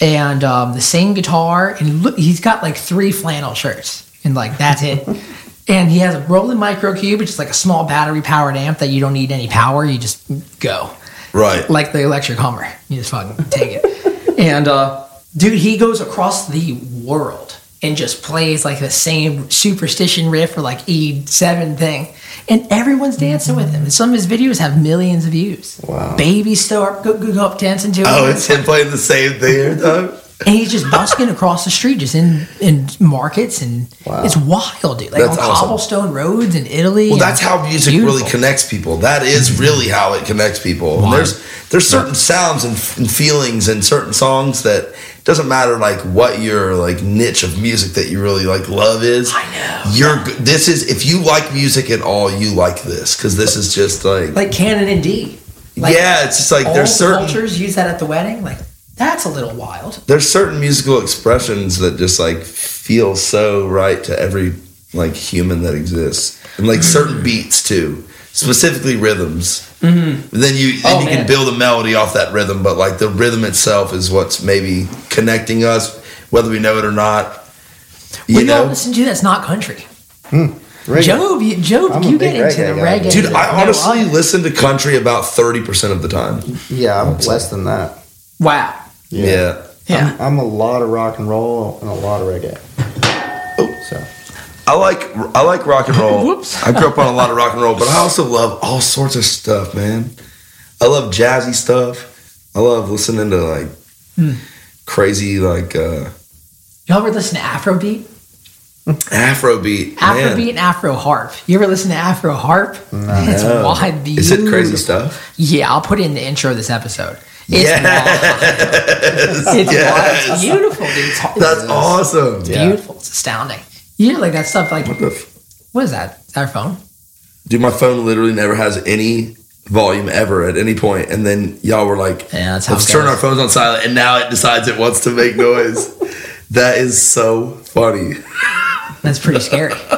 and um, the same guitar. And look, he's got like three flannel shirts. And like, that's it. (laughs) and he has a Roland Micro Cube, which is like a small battery powered amp that you don't need any power. You just go Right. like the electric Hummer. You just fucking take it. (laughs) and uh, dude, he goes across the world and just plays like the same superstition riff or like E7 thing. And everyone's dancing with him. And some of his videos have millions of views. Wow. Babies still up, go, go, go up dancing to it. oh, it's him playing the same thing every time. And he's just busking across the street, just in in markets, and Wow. it's wild, dude. Like That's on awesome. cobblestone roads in Italy. Well, that's how music beautiful. really connects people. That is mm-hmm. really how it connects people. And there's there's certain sounds and, and feelings and certain songs that doesn't matter like what your like niche of music that you really like love is. I know. You're this is if you like music at all, you like this because this is just like, like canon and D. Like, yeah, it's just like there's certain cultures use that at the wedding. Like that's a little wild. there's certain musical expressions that just like feel so right to every like human that exists and like Mm-hmm. certain beats too specifically rhythms mm-hmm. then you then Oh, you can build a melody off that rhythm but like the rhythm itself is what's maybe connecting us whether we know it or not you What do y'all know listen to that's not country? Reggae. Jobe, you, Jobe, I'm you get into reggae the reggae. dude i No, honestly I- listen to country about 30% of the time Yeah, I'm less than that. wow. Yeah, Yeah. I'm, I'm a lot of rock and roll and a lot of reggae. Oh, so I like I like rock and roll. Whoops. I grew up on a lot of rock and roll, but I also love all sorts of stuff, man. I love jazzy stuff. I love listening to like Hmm. crazy like uh Y'all ever listen to Afrobeat? Afrobeat. Afrobeat Man. and Afro harp. You ever listen to Afro harp? No. It's wild, beautiful. Is it crazy stuff? Yeah, I'll put it in the intro of this episode. It's Yes. wild. It's Yes. wild. It's beautiful, dude. It's, That's awesome. it's beautiful. It's astounding. Yeah, like that stuff. Like, What the f- what is that? Is that our phone? Dude, my phone literally never has any volume ever at any point, and then y'all were like, Yeah, that's how "Let's turn our phones on silent," and now it decides it wants to make noise. (laughs) that is so funny. That's pretty scary. (laughs)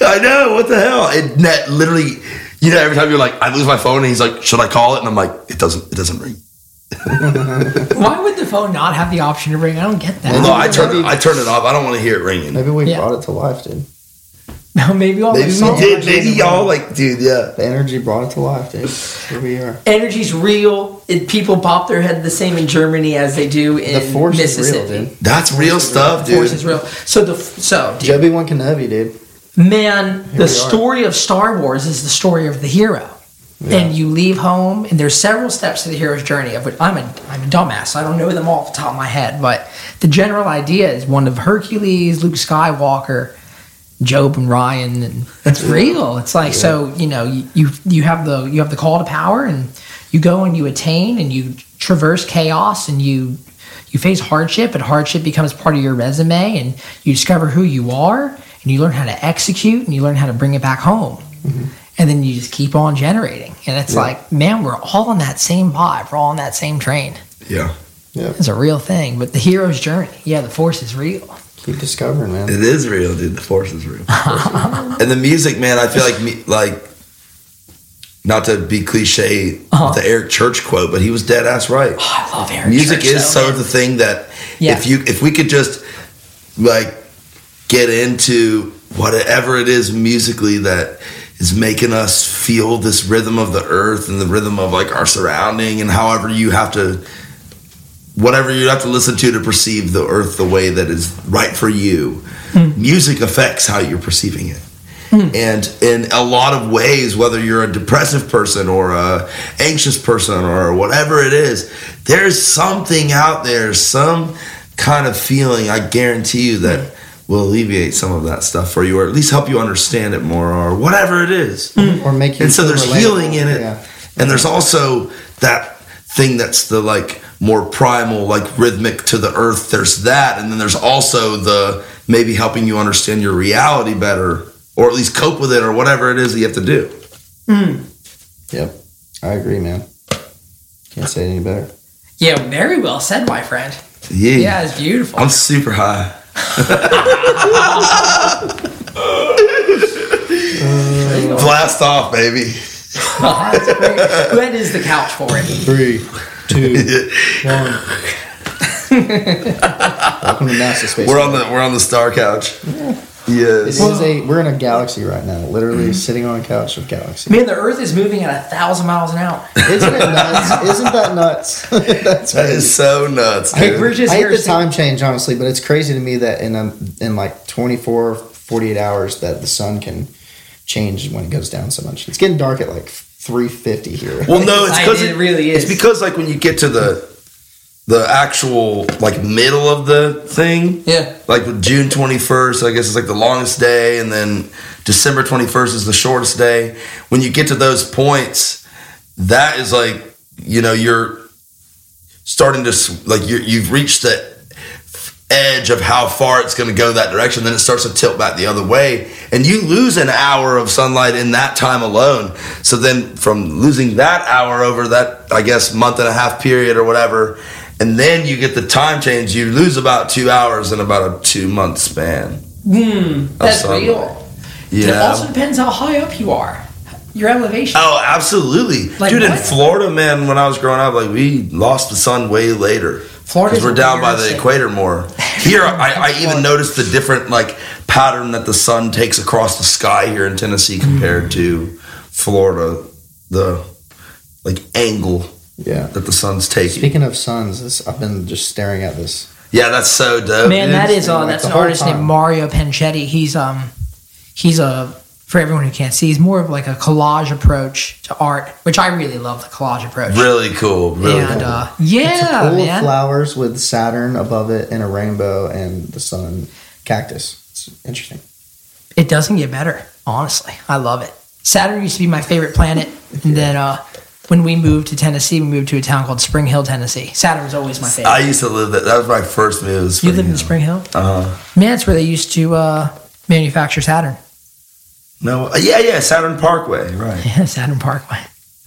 I know. What the hell? It net literally. You know, every time you're like, I lose my phone, and he's like, "Should I call it?" And I'm like, "It doesn't. It doesn't ring." (laughs) Why would the phone not have the option to ring? I don't get that. Well, no, I turn it. I turn it off. I don't want to hear it ringing. maybe we Yeah. brought it to life, dude. (laughs) No, maybe all Maybe we did. Maybe y'all like, dude. Yeah. The energy brought it to life, dude. Here we are. Energy's real. It, people pop their head the same in Germany as they do in The force is real, Mississippi. dude. That's real stuff, The force is dude. real. So the so dude, Joby One Kenobi, dude. man, we the are. story of Star Wars is the story of the hero. And you leave home, and there's several steps to the hero's journey. Of which I'm a I'm a dumbass, so I don't know them all off the top of my head. But the general idea is one of Hercules, Luke Skywalker, Jobe, and Ryan, and it's (laughs) real. It's like so you know you, you you have the you have the call to power, and you go and you attain, and you traverse chaos, and you you face hardship, and hardship becomes part of your resume, and you discover who you are, and you learn how to execute, and you learn how to bring it back home. Mm-hmm. And then you just keep on generating. And it's like, man, we're all on that same vibe. We're all on that same train. Yeah. Yeah. It's a real thing. But the hero's journey, yeah, the force is real. Keep discovering, man. It is real, dude. The force is real. (laughs) and the music, man. I feel like me, like. Not to be cliche Uh-huh. the Eric Church quote, but he was dead ass right. Oh, I love Aaron music Church, is though, so man. the thing that Yeah. if you if we could just like get into whatever it is musically that is making us feel this rhythm of the earth and the rhythm of like our surrounding and however you have to whatever you have to listen to to perceive the earth the way that is right for you. Hmm. Music affects how you're perceiving it. Hmm. And in a lot of ways whether you're a depressive person or a anxious person or whatever it is there's something out there some kind of feeling i guarantee you that hmm. Will alleviate some of that stuff for you or at least help you understand it more or whatever it is hmm. Or make you and so there's relatable. healing in it Yeah. and there's also that thing that's the like more primal like rhythmic to the earth there's that and then there's also the maybe helping you understand your reality better or at least cope with it or whatever it is that you have to do hmm. Yep. I agree, man. Can't say it any better. Yeah, very well said, my friend. Yeah. Yeah, it's beautiful. I'm super high. (laughs) Blast off, baby. That's great. Glenn is the couch for it. Three, two, (laughs) one. (laughs) Welcome to NASA space. We're on the we're on the star couch. It Yes. is a. We're in a galaxy right now. Literally sitting on a couch of galaxy. Man, the Earth is moving at a thousand miles an hour. (laughs) Isn't it nuts? Isn't that nuts? (laughs) That's That crazy. is so nuts. Hey, dude. we're just I hate here. the time change, honestly, but it's crazy to me that in um, in like 24, 48 hours that the sun can change when it goes down so much. It's getting dark at like three fifty here. Well, no, (laughs) it's I- because it really is. It's because like when you get to the the actual like middle of the thing, Yeah. like June twenty first, I guess it's like the longest day, and then December twenty first is the shortest day. When you get to those points, that is like you know you're starting to like you're, you've reached the edge of how far it's going to go that direction then it starts to tilt back the other way and you lose an hour of sunlight in that time alone so then from losing that hour over that i guess month and a half period or whatever and then you get the time change you lose about two hours in about a two month span Mm, That's sunlight. real. It yeah also depends how high up you are. Your elevation. Oh, absolutely, Like dude! In? Florida, man, when I was growing up, like we lost the sun way later. Because we're down by the state. equator more. (laughs) Here, I, I even noticed the different like pattern that the sun takes across the sky here in Tennessee compared to Florida. The like angle yeah. that the sun's taking. Speaking of suns, this, I've been just staring at this. Yeah, that's so dope. Man, that is uh, like that's the an whole artist named. Mario Panchetti. He's um he's a for everyone who can't see, he's more of like a collage approach to art, which I really love the collage approach. really cool. Really and cool. uh, It's a yeah, pool of flowers with Saturn above it and a rainbow and the sun cactus. It's interesting. It doesn't get better, honestly. I love it. Saturn used to be my favorite planet, (laughs) and then uh, when we moved to Tennessee, we moved to a town called Spring Hill, Tennessee. Saturn was always my favorite. I used to live there. That was my first move. you lived in Spring Hill? Uh-huh. Man, it's where they used to uh, manufacture Saturn. no, uh, yeah, yeah, Saturn Parkway, right? (laughs) Yeah, Saturn Parkway.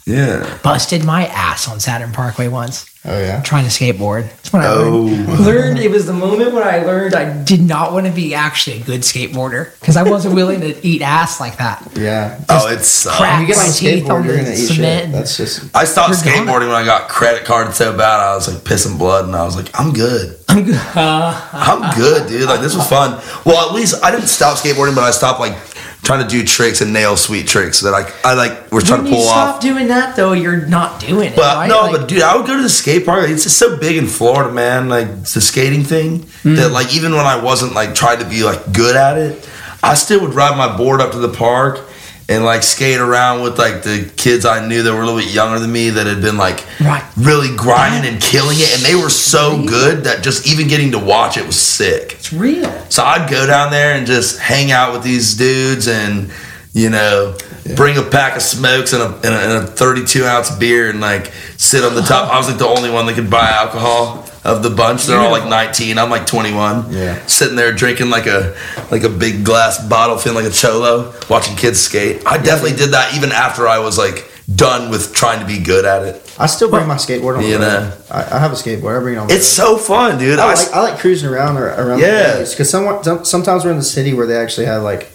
Yeah. Busted my ass on Saturn Parkway once. Oh yeah. trying to skateboard. That's when I Oh. learned. (laughs) learned. It was the moment when I learned I did not want to be actually a good skateboarder because I wasn't willing to eat ass like that. Yeah. Oh, it's uh, Crack When you get my a teeth on the gonna eat cement. That's just I stopped You're gone. skateboarding when I got credit carded so bad. I was like pissing blood, and I was like, I'm good. I'm good. (laughs) I'm good, dude. Like this was fun. Well, at least I didn't stop skateboarding, but I stopped like trying to do tricks and nail sweet tricks that I I like was trying when to you pull stop off. doing that, though, you're not doing it. But right? no, Like, but dude, I would go to the skate park. It's just so big in Florida, man. Like the skating thing Mm. that like even when I wasn't like trying to be like good at it, I still would ride my board up to the park and like skate around with like the kids I knew that were a little bit younger than me that had been like Right. really grinding and killing it, and they were so good that just even getting to watch it was sick. it's real. So I'd go down there and just hang out with these dudes and, you know, bring a pack of smokes and a, and a, and a 32 ounce beer and like sit on the top. I was like the only one that could buy alcohol of the bunch. They're all like 19. I'm like 21. Yeah. Sitting there drinking like a like a big glass bottle, feeling like a cholo, watching kids skate. I definitely did that even after I was like done with trying to be good at it. I still bring my skateboard on. You know. I, I have a skateboard. I bring it on. It's so fun, dude. I I, like, I like cruising around or around Yeah. because sometimes we're in the city where they actually have like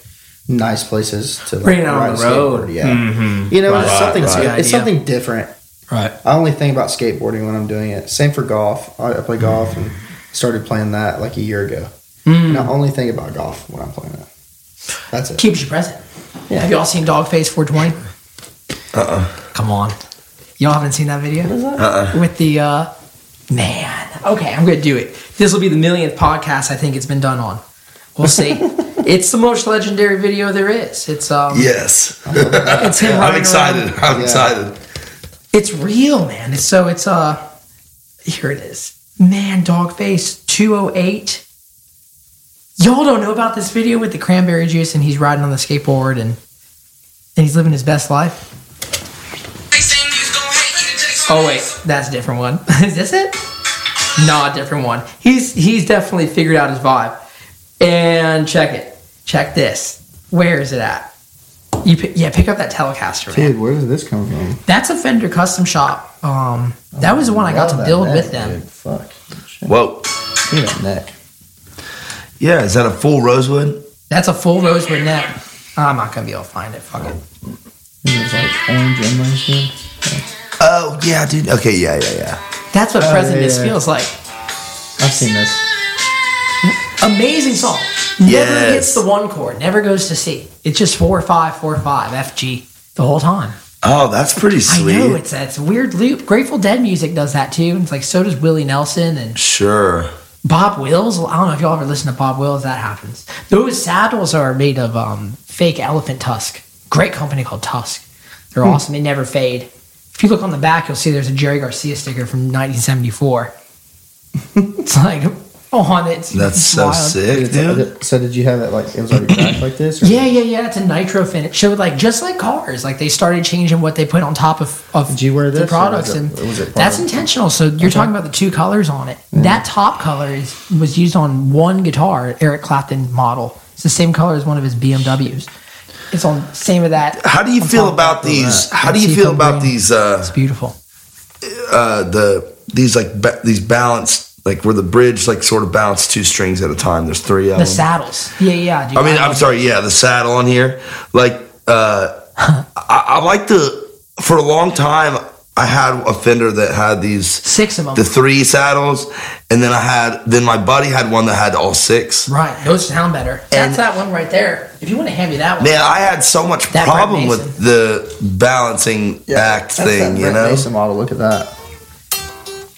nice places to like, Bring it on the road. skateboard. Yeah, you know, Right, it's something. right. It's Idea. something different. Right. I only think about skateboarding when I'm doing it. Same for golf. I, I play golf and started playing that like a year ago. And I only think about golf when I'm playing it. That's it. Keeps you present. Yeah. Have y'all seen Dogface 420? uh-uh. Come on. Y'all haven't seen that video? That? Uh-uh. With the, uh, man. Okay, I'm going to do it. This will be the millionth podcast I think it's been done on. We'll see. (laughs) it's the most legendary video there is. It's, um, Yes. it's him (laughs) I'm excited. around. I'm Yeah. excited. It's real, man. So it's uh here it is. Man, Dogface 208. Y'all don't know about this video with the cranberry juice and he's riding on the skateboard and and he's living his best life. Oh wait, that's a different one. (laughs) is this it? No, a different one. He's he's definitely figured out his vibe. And check it. Check this. Where is it at? You pick, yeah, pick up that Telecaster, man. Dude, where did this come from? That's a Fender custom shop. Um, that was the one I got to build neck, with them. dude. Fuck. Shit. Whoa. See that neck. Yeah, is that a full rosewood? That's a full rosewood neck. I'm not gonna be able to find it. Fuck it. It was like orange inlay shit. Oh yeah, dude. Okay, yeah, yeah, yeah. That's what Oh, Present yeah, yeah. feels like. I've seen this. Amazing song. Never Yes. hits the one chord. Never goes to C. It's just four five four five F G the whole time. Oh, that's pretty sweet. I know it's a, weird loop. Grateful Dead music does that too. It's like so does Willie Nelson and Sure. Bob Wills. I don't know if y'all ever listen to Bob Wills. That happens. Those saddles are made of um, fake elephant tusk. Great company called TUSQ. They're Hmm. awesome. They never fade. If you look on the back, you'll see there's a Jerry Garcia sticker from 1974. (laughs) it's like on it. That's it's so wild. sick, dude. So did you have it like it was already (clears throat) cracked like this? Or Yeah, yeah, yeah. It's a nitro fin. It showed like just like cars. Like they started changing what they put on top of, of Did you wear the this, or products, was it- and or was it that's intentional. So you're talking about the two colors on it. That top color is, was used on one guitar, Eric Clapton model. It's the same color as one of his BMWs. It's on same of that. How do you feel about these? How do you feel about green. these? Uh, It's beautiful. uh, the these like ba- these balanced like where the bridge like sort of balanced two strings at a time. There's three of The them. saddles. Yeah, yeah. Dude, I mean, I'm sorry. Yeah, the saddle on here. Like, uh, (laughs) I, I like the. For a long time, I had a Fender that had these Six of them. the three saddles, and then I had then my buddy had one that had all six. right. Those sound better. And That's that one right there. If you want to hand me that one. Man, I had so much That problem with the balancing act That's thing, that you Brent know. Mason model. Look at that.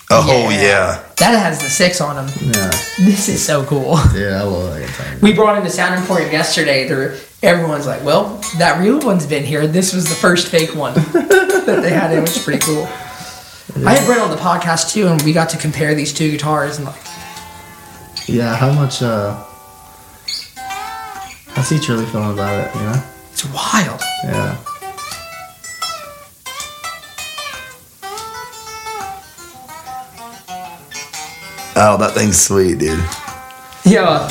Oh yeah. That has the six on them. Yeah. This is so cool. Yeah, I love that guitar. We brought in the Sound Emporium yesterday. They're, everyone's like, well, that real one's been here. This was the first fake one (laughs) that they had in, which is pretty cool. I had Brent on the podcast too, and we got to compare these two guitars. And like, Yeah, how much? uh How's he truly feeling about it? You know? it's wild. Yeah. Oh, that thing's sweet, dude. Yeah.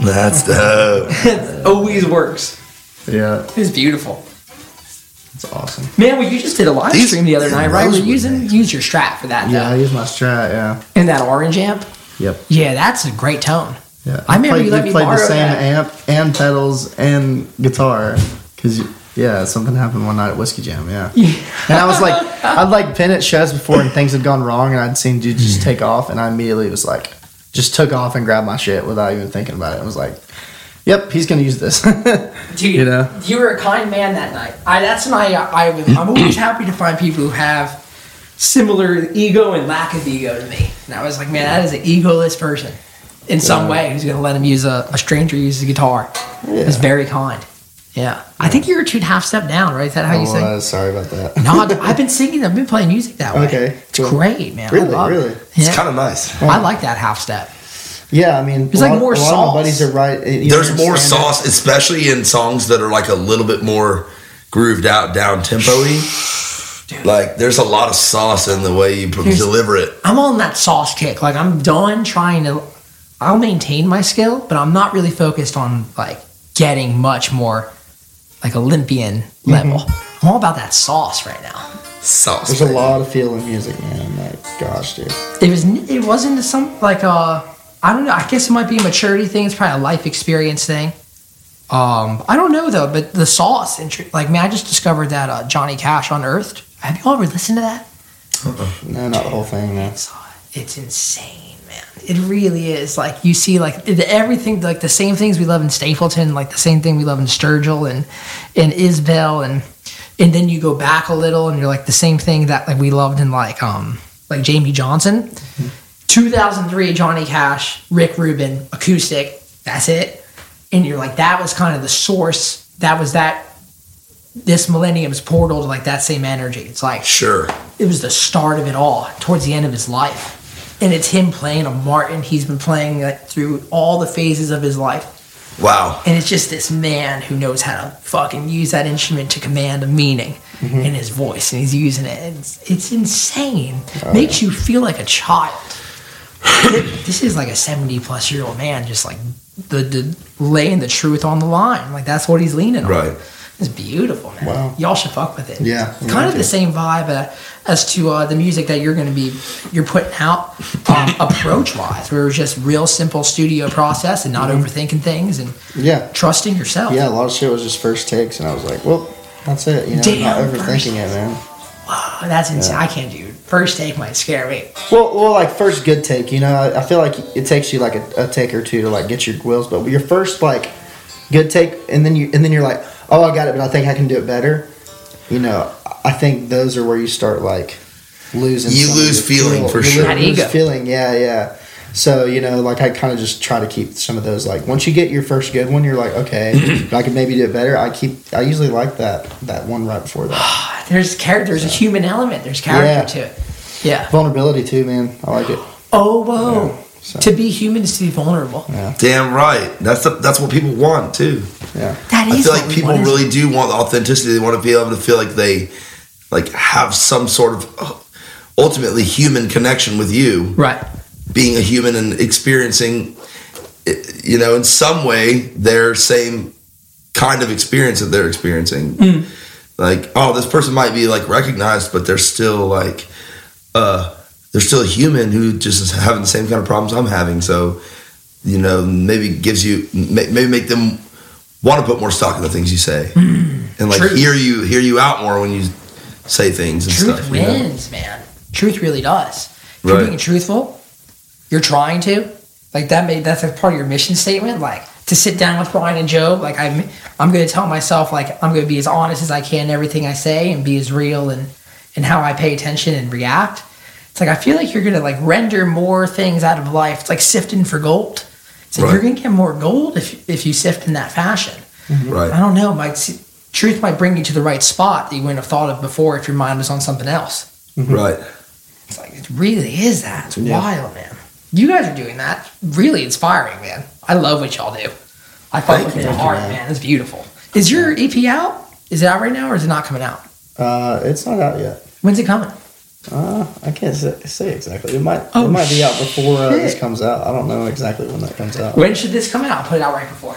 That's (laughs) dope. It always works. Yeah, It's beautiful. it's awesome. Man, well, you just did a live These- stream the other night, right? We're Rosewood, using use your Strat for that, Yeah, I though. use my Strat. Yeah. And that orange amp. Yep. Yeah, that's a great tone. Yeah. I remember played, you let me played the same that. amp and pedals and guitar because yeah, something happened one night at Whiskey Jam. (laughs) Yeah. and I was like, I'd like been at shows before and things had gone wrong, and I'd seen dude just mm. take off, and I immediately was like, just took off and grabbed my shit without even thinking about it. I was like, yep, he's gonna use this. (laughs) Dude, You know? you were a kind man that night. I that's when I, I I'm always happy to find people who have similar ego and lack of ego to me. And I was like, man, that is an egoless person in some way who's gonna let him use a, a stranger use a guitar. It's very kind. Yeah, I think you're a two and a half step down, right? Is that how you Oh, sing? uh, sorry about that. no, I've- (laughs) I've been singing. I've been playing music that way. Okay, it's cool. great, man. I Really, love it. really? It's Yeah. kind of nice. I like that half step. Yeah, I mean, There's like lot- more a lot sauce. of my buddies are right. There's more understand that. sauce, especially in songs that are like a little bit more grooved out, down tempo-y. Like there's a lot of sauce in the way you Here's- deliver it. I'm on that sauce kick. Like I'm done trying to. I'll maintain my skill, but I'm not really focused on like getting much more like Olympian level. I'm all about that sauce right now. Sauce. There's a baby. lot of feel in music, man. Like, gosh, dude. It was. It wasn't some like uh. I don't know. I guess it might be a maturity thing. It's probably a life experience thing. Um, I don't know though. But the sauce, intri- like man, I just discovered that uh, Johnny Cash unearthed. Have you all ever listened to that? No, not the whole thing, man. It's, it's insane, man. It really is. Like you see, like everything, like the same things we love in Stapleton, like the same thing we love in Sturgill and and Isbell, and and then you go back a little, and you're like the same thing that like we loved in like um like Jamey Johnson, 2003 Johnny Cash, Rick Rubin, acoustic. That's it, and you're like that was kind of the source. That was that. This millennium's portal to like that same energy. It's like Sure. it was the start of it all towards the end of his life and it's him playing a martin. He's been playing like through all the phases of his life. Wow. and it's just this man who knows how to fucking use that instrument to command a meaning in his voice and he's using it. And it's, it's insane. Makes you feel like a child. (coughs) This is like a 70 plus year old man just like the, the laying the truth on the line. Like that's what he's leaning on. Right. it's beautiful man. Wow. y'all should fuck with it. Yeah, kind of the same vibe uh, as to uh, the music that you're going to be you're putting out um, (laughs) approach wise where it's just real simple studio process and not overthinking things and Yeah. trusting yourself Yeah, a lot of shit was just first takes, and I was like, well, that's it. You know, Damn, not overthinking it, man. wow that's insane i can't do it. first take might scare me Well, well, like first good take, you know, I, I feel like it takes you like a, a take or two to like get your wheels, but your first like good take, and then you and then you're like, oh, I got it, but I think I can do it better. You know, I think those are where you start like losing. You lose your feeling feel- for you sure. lose That ego. feeling, yeah, yeah. So you know, like I kind of just try to keep some of those. Like once you get your first good one, you're like, okay, (clears throat) I could maybe do it better. I keep. I usually like that that one right before that. (sighs) there's character there's a human element there's character Yeah. to it yeah Vulnerability too, man. I like it. oh whoa so- to be human is to be vulnerable Damn right. That's the, that's what people want too. Yeah. that I feel what like people really do want authenticity. They want to be able to feel like they like have some sort of ultimately human connection with you. right being a human and experiencing you know in some way their same kind of experience that they're experiencing Mm. like oh this person might be like recognized but they're still like uh they're still a human who just is having the same kind of problems i'm having so you know maybe gives you maybe make them want to put more stock in the things you say and like Mm. Truth. hear you hear you out more when you say things and truth stuff you know? wins man. Truth really does. If you're being truthful you're trying to like that made that's a part of your mission statement like to sit down with Brian and Joe like I'm I'm going to tell myself like I'm going to be as honest as I can in everything I say and be as real and and how I pay attention and react. It's like I feel like you're going to like render more things out of life. It's like sifting for gold. It's like Right. you're going to get more gold if if you sift in that fashion. Right. I don't know might see, truth might bring you to the right spot that you wouldn't have thought of before if your mind was on something else right it's like it really is that. It's wild, man. You guys are doing that. Really inspiring, man. I love what y'all do. I fuck with you. it Thank you, hard, man. man. It's beautiful. Is your EP out? Is it out right now, or is it not coming out? Uh, it's not out yet. When's it coming? Uh, I can't say, say exactly. It might Oh, it might be out before uh, this comes out. I don't know exactly when that comes out. When should this come out? I'll put it out right before.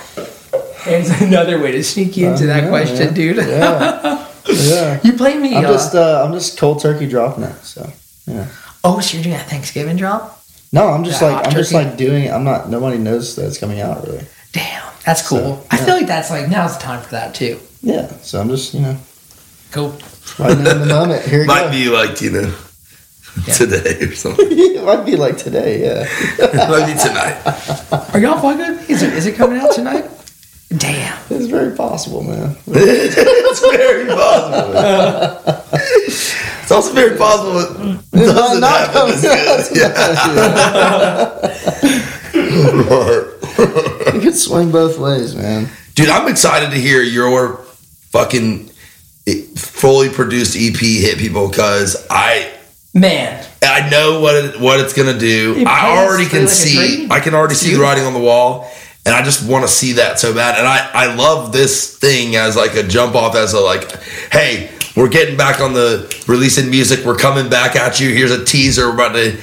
There's (laughs) another way to sneak you into Uh, that yeah, question, yeah. dude. Yeah, (laughs) yeah. you play me. I'm uh, just uh, I'm just cold turkey dropping it. So yeah. oh, so you're doing that Thanksgiving drop? no, I'm just Yeah, like I'm just like doing it. I'm not. Nobody knows that it's coming out really. Damn, that's cool. So, I feel like that's like now's the time for that too. Yeah. So I'm just you know Cool. right in the moment. Here it might goes. be like you know (laughs) Yeah. today or something it might be like today. Yeah. might be tonight Are y'all fucking with me? Is it, is it coming out tonight? Damn. It's very possible, man. (laughs) it's very possible. (laughs) it's also very possible it doesn't not happen as good. Yeah. You could swing both ways, man. Dude, I'm excited to hear your fucking eh, fully produced EP hit people because I Man, I know what it, what it's gonna do. It I already can like see. I can already see the writing on the wall, and I just want to see that so bad. And I I love this thing as like a jump off as a like, hey, we're getting back on the releasing music. We're coming back at you. Here's a teaser. We're about to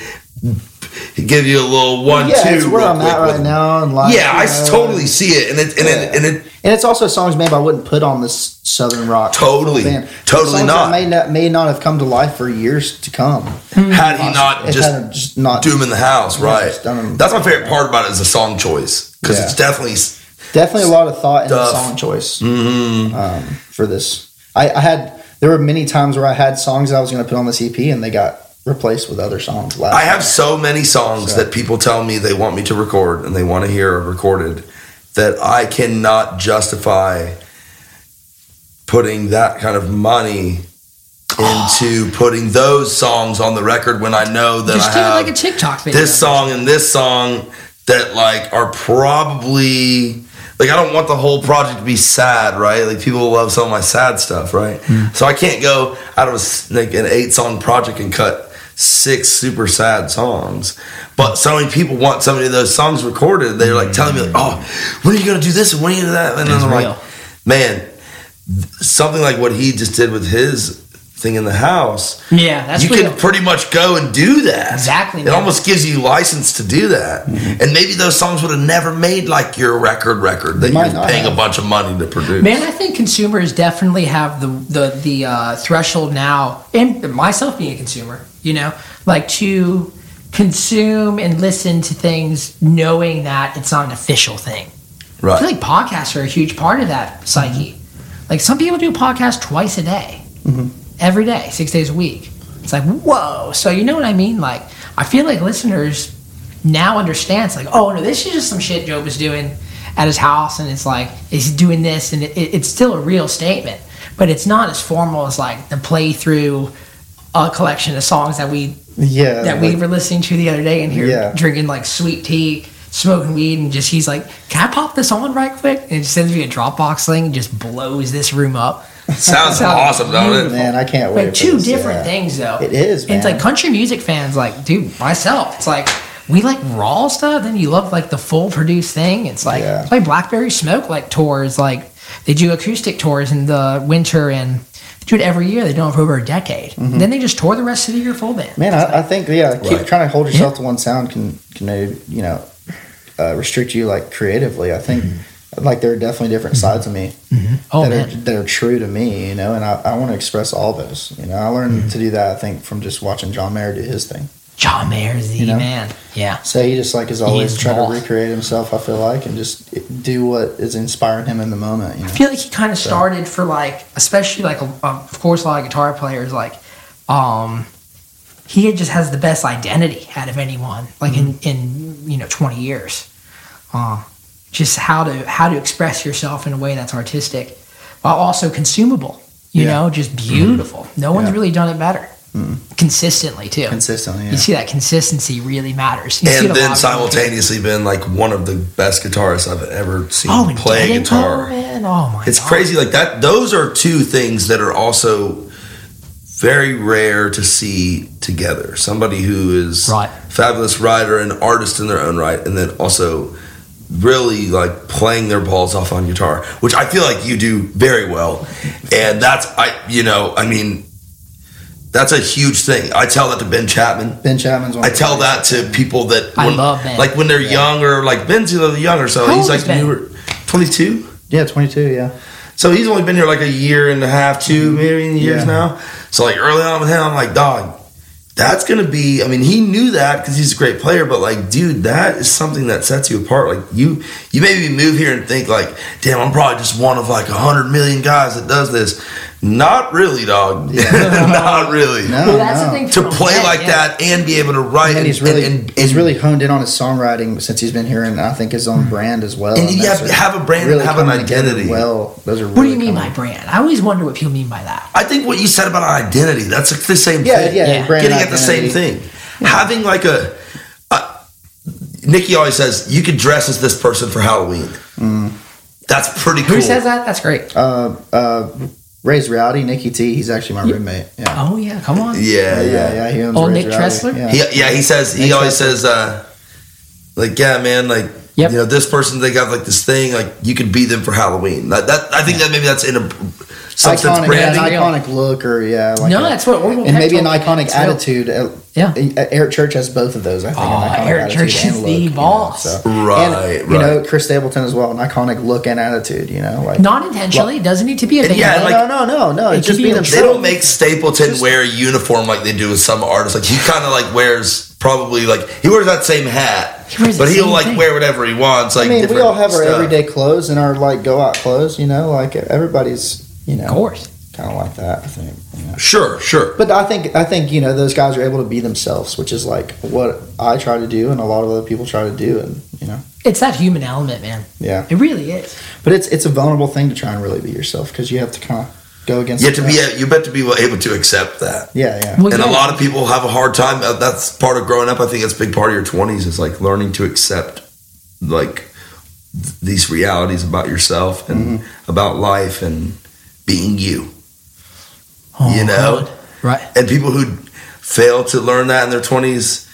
give you a little one yeah, two. it's where I'm at with- right now. And life, Yeah, I know, totally see it, and it and it and it And it's also songs maybe I wouldn't put on this southern rock. Totally. band. Totally not. May not may not have come to life for years to come. Hmm. had he not just just not do them in the house, right? That's my favorite part about it is the song choice because Yeah. it's definitely definitely a lot of thought in the Stuff. song choice um, for this. I, I had there were many times where I had songs that I was going to put on this EP and they got replaced with other songs. Last I have so many songs So- that people tell me they want me to record and they want to hear recorded that I cannot justify putting that kind of money (gasps) into putting those songs on the record when I know that just I do have like a TikTok video. this song and this song that like are probably like I don't want the whole project to be sad, right? Like people love some of my sad stuff, right? Mm. So I can't go out of a like an eight song project and cut six super sad songs. But so many people want so many of those songs recorded. They're like telling me like, mm. "Oh, when are you gonna do this and when are you gonna do that?" And then It's I'm real. like, "Man, something like what he just did with his thing in the house, Yeah, that's you real. can pretty much go and do that. Exactly, It man. almost gives you license to do that. Mm-hmm. And maybe those songs would have never made like your record record that Might you're not paying a bunch of money to produce. Man, I think consumers definitely have the the the uh, threshold now, and myself being a consumer, you know, like to consume and listen to things knowing that it's not an official thing. Right. I right. feel like podcasts are a huge part of that psyche. Like some people do podcasts twice a day, every day, six days a week. It's like whoa. So you know what I mean? Like I feel like listeners now understand. It's like oh no, this is just some shit Joe was doing at his house, and it's like he's doing this, and it, it's still a real statement, but it's not as formal as like the playthrough a collection of songs that we Yeah, that we like- were listening to the other day and here Yeah. drinking like sweet tea, smoking weed, and just he's like, "Can I pop this on right quick?" And he sends me a Dropbox link and just blows this room up. Sounds (laughs) Sounds awesome, don't? Man, I can't wait. Like two this, different yeah. things though. It is, And it's like country music fans, like dude, myself. It's like we like raw stuff, then you love like the full produced thing. It's like Yeah. like Blackberry Smoke like tours, like they do acoustic tours in the winter and they do it every year. They do it for over a decade. Mm-hmm. Then they just tour the rest of the year full band. Man, I, I think yeah, keep trying to hold yourself to one sound can can you know uh, restrict you like creatively. I think like there are definitely different sides of me Oh that man. are that are true to me, you know, and I, I want to express all those. You know, I learned Mm-hmm. to do that. I think from just watching John Mayer do his thing. John Mayer's the You know? man. Yeah. So he just like is always is trying boss. to recreate himself. I feel like and just do what is inspiring him in the moment. You know, I feel like he kind of started for like, especially like, um, of course, a lot of guitar players like, um, he just has the best identity out of anyone, like in in you know twenty years. Uh, just how to how to express yourself in a way that's artistic, while also consumable. You Yeah. know, just beautiful. Mm-hmm. No one's Yeah. really done it better. Mm-hmm. Consistently too. consistently. Yeah. You see that consistency really matters. You And then simultaneously been like one of the best guitarists I've ever seen Oh, play guitar. Co, man. Oh my It's God. crazy like that. Those are two things that are also very rare to see together. Somebody who is Right. fabulous writer and artist in their own right, and then also really like playing their balls off on guitar, which I feel like you do very well. And that's I you know I mean that's a huge thing. I tell that to Ben Chapman. Ben Chapman's one. I tell greatest. that to people that I love Ben. like when they're younger, like Ben's a little younger, so How he's like newer, twenty two. Yeah, twenty two. Yeah. So he's only been here like a year and a half, two mm-hmm. maybe years Yeah. now. So like early on with him, I'm like, dog, that's gonna be. I mean, he knew that because he's a great player, but like, dude, that is something that sets you apart. Like you, you maybe move here and think like, damn, I'm probably just one of like a hundred million guys that does this. Not really, dog. (laughs) Not really. No, Well, that's the thing. To play Ben, like yeah. that and be able to write, And he's really and, he's really honed in on his songwriting since he's been here, and I think his own brand as well. And you that's have- have a brand and have an identity. Well, those are. What do you mean by brand? I always wonder what people mean by that. I think what you said about identity, that's the same Yeah, thing. yeah, Yeah. brand Getting at the same identity. thing. Having like a, a Nikki always says, you could dress as this person for Halloween. That's pretty cool. Who says that? That's great. Uh, uh, Ray's Rowdy, Nikki T. He's actually my roommate. Yeah. oh yeah, come on. Yeah, yeah, yeah. yeah. He owns Oh, Ray's Nick Rowdy. Tressler? Yeah. He, yeah, he says, he Nick always Tressler. says, uh, like, yeah, man, like, Yep. you know, this person, they got like this thing, like, you could be them for Halloween. That, that I think that maybe that's in a substance iconic, branding. an iconic look, or yeah, like No, a- that's what Orville and Peck maybe an iconic It's real. attitude. Yeah. Eric Church has both of those. I think. Oh, an iconic Eric Church and is look, the you know, boss. so- Right, and, You know. Chris Stapleton as well. An iconic look and attitude. You know, like Not intentionally. It doesn't need to be a thing. yeah, no, like- no, no, no, no. It It's just be being a a They don't make Stapleton wear a uniform like they do with some artists. Like he kind of like wears probably like he wears that same hat, He wears the but he'll same like thing. wear whatever he wants. Like I mean, we all have our everyday clothes and our like go out clothes. You know, like everybody's. You know, Of course. kind of like that. I think. You know. Sure, sure. But I think I think you know those guys are able to be themselves, which is like what I try to do, and a lot of other people try to do, and you know, It's that human element, man. yeah. It really is. But it's it's a vulnerable thing to try and really be yourself because you have to kind of go against. You have to be crowd. you bet to be able to accept that. Yeah, yeah. Well, And a lot of people have a hard time. uh, That's part of growing up. I think it's a big part of your twenties is like learning to accept like th- these realities about yourself and Mm-hmm. about life and being you. Oh, you know? God. Right. and people who fail to learn that in their 20s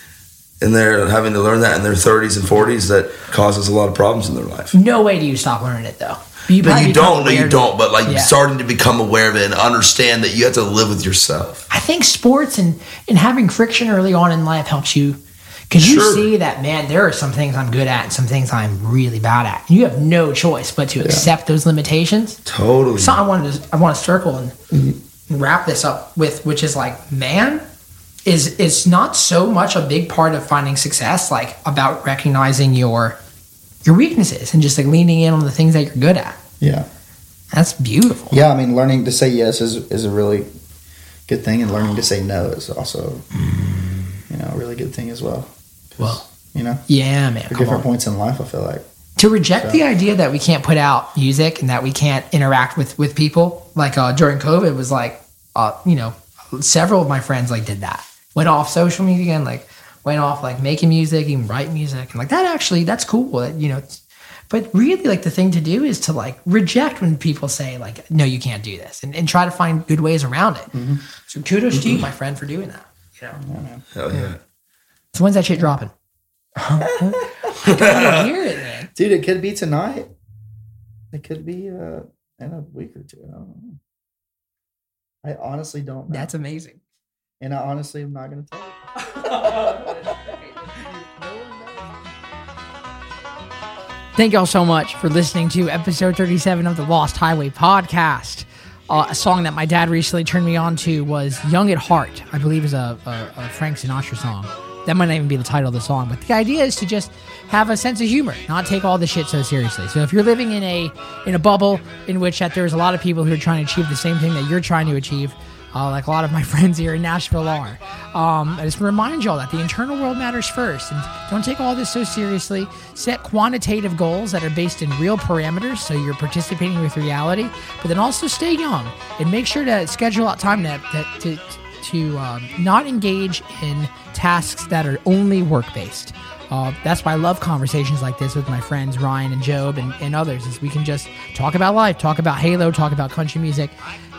and they're having to learn that in their 30s and 40s that causes a lot of problems in their life No way do you stop learning it though. You probably you don't. No, you don't. But like Yeah. starting to become aware of it and understand that you have to live with yourself. I think sports and, and having friction early on in life helps you because you Sure. see that man, there are some things I'm good at and some things I'm really bad at. You have no choice but to accept those limitations. Totally. So I wanted to I want to circle and mm-hmm. wrap this up with which is like man is is not so much a big part of finding success like about recognizing your your weaknesses and just like leaning in on the things that you're good at. Yeah. That's beautiful. Yeah, I mean, learning to say yes is is a really good thing, and learning to say no is also, you know, a really good thing as well. Well, You know, yeah, man. different on. points in life, I feel like. to reject the idea that we can't put out music and that we can't interact with with people like uh, during covid was like uh, you know several of my friends like did that went off social media and like went off like making music and write music and like that actually that's cool that you know but really like the thing to do is to like reject when people say like no you can't do this and, and try to find good ways around it so kudos to you my friend for doing that you know Hell yeah. so when's that shit dropping (laughs) I gotta hear it man Dude, it could be tonight. It could be uh, in a week or two. I don't know. I honestly don't know. that's amazing and I honestly am not going to tell you. (laughs) Thank y'all so much for listening to episode 37 of the Lost Highway podcast. Uh, a song that my dad recently turned me on to was Young at Heart, I believe is a, a, a Frank Sinatra song. That might not even be the title of the song, but the idea is to just have a sense of humor, not take all the shit so seriously. So if you're living in a in a bubble in which that there's a lot of people who are trying to achieve the same thing that you're trying to achieve, uh, like a lot of my (laughs) friends here in Nashville are. Um, I just remind y'all that the internal world matters first, and don't take all this so seriously. Set quantitative goals that are based in real parameters, so you're participating with reality. But then also stay young and make sure to schedule out time that to to um, not engage in tasks that are only work based. Uh, that's why I love conversations like this with my friends Ryan and Jobe and, and others. Is we can just talk about life, talk about Halo, talk about country music,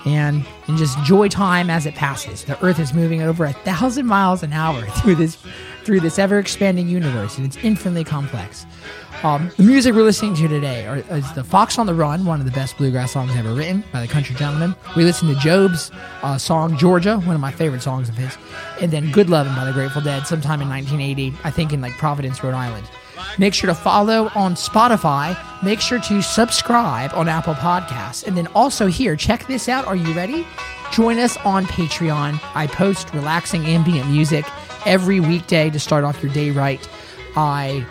and and just enjoy time as it passes. The Earth is moving over a thousand miles an hour (laughs) through this through this ever expanding universe, and it's infinitely complex. Um, the music we're listening to today are, is the Fox on the Run, one of the best bluegrass songs ever written by the Country Gentlemen. We listen to Jobe's uh, song Georgia, one of my favorite songs of his, and then Good Lovin' by the Grateful Dead, sometime in 1980, I think in like Providence, Rhode Island. Make sure to follow on Spotify. Make sure to subscribe on Apple Podcasts. And then also here, check this out. Are you ready? Join us on Patreon. I post relaxing ambient music every weekday to start off your day right. I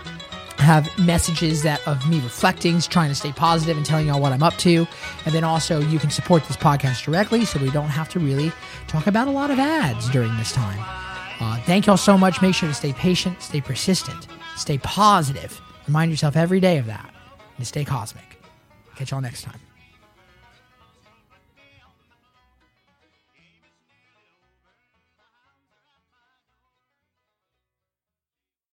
have messages that of me reflecting, trying to stay positive and telling y'all what I'm up to. And then also you can support this podcast directly so we don't have to really talk about a lot of ads during this time. Uh, thank y'all so much. Make sure to stay patient, stay persistent, stay positive. Remind yourself every day of that and stay cosmic. Catch y'all next time.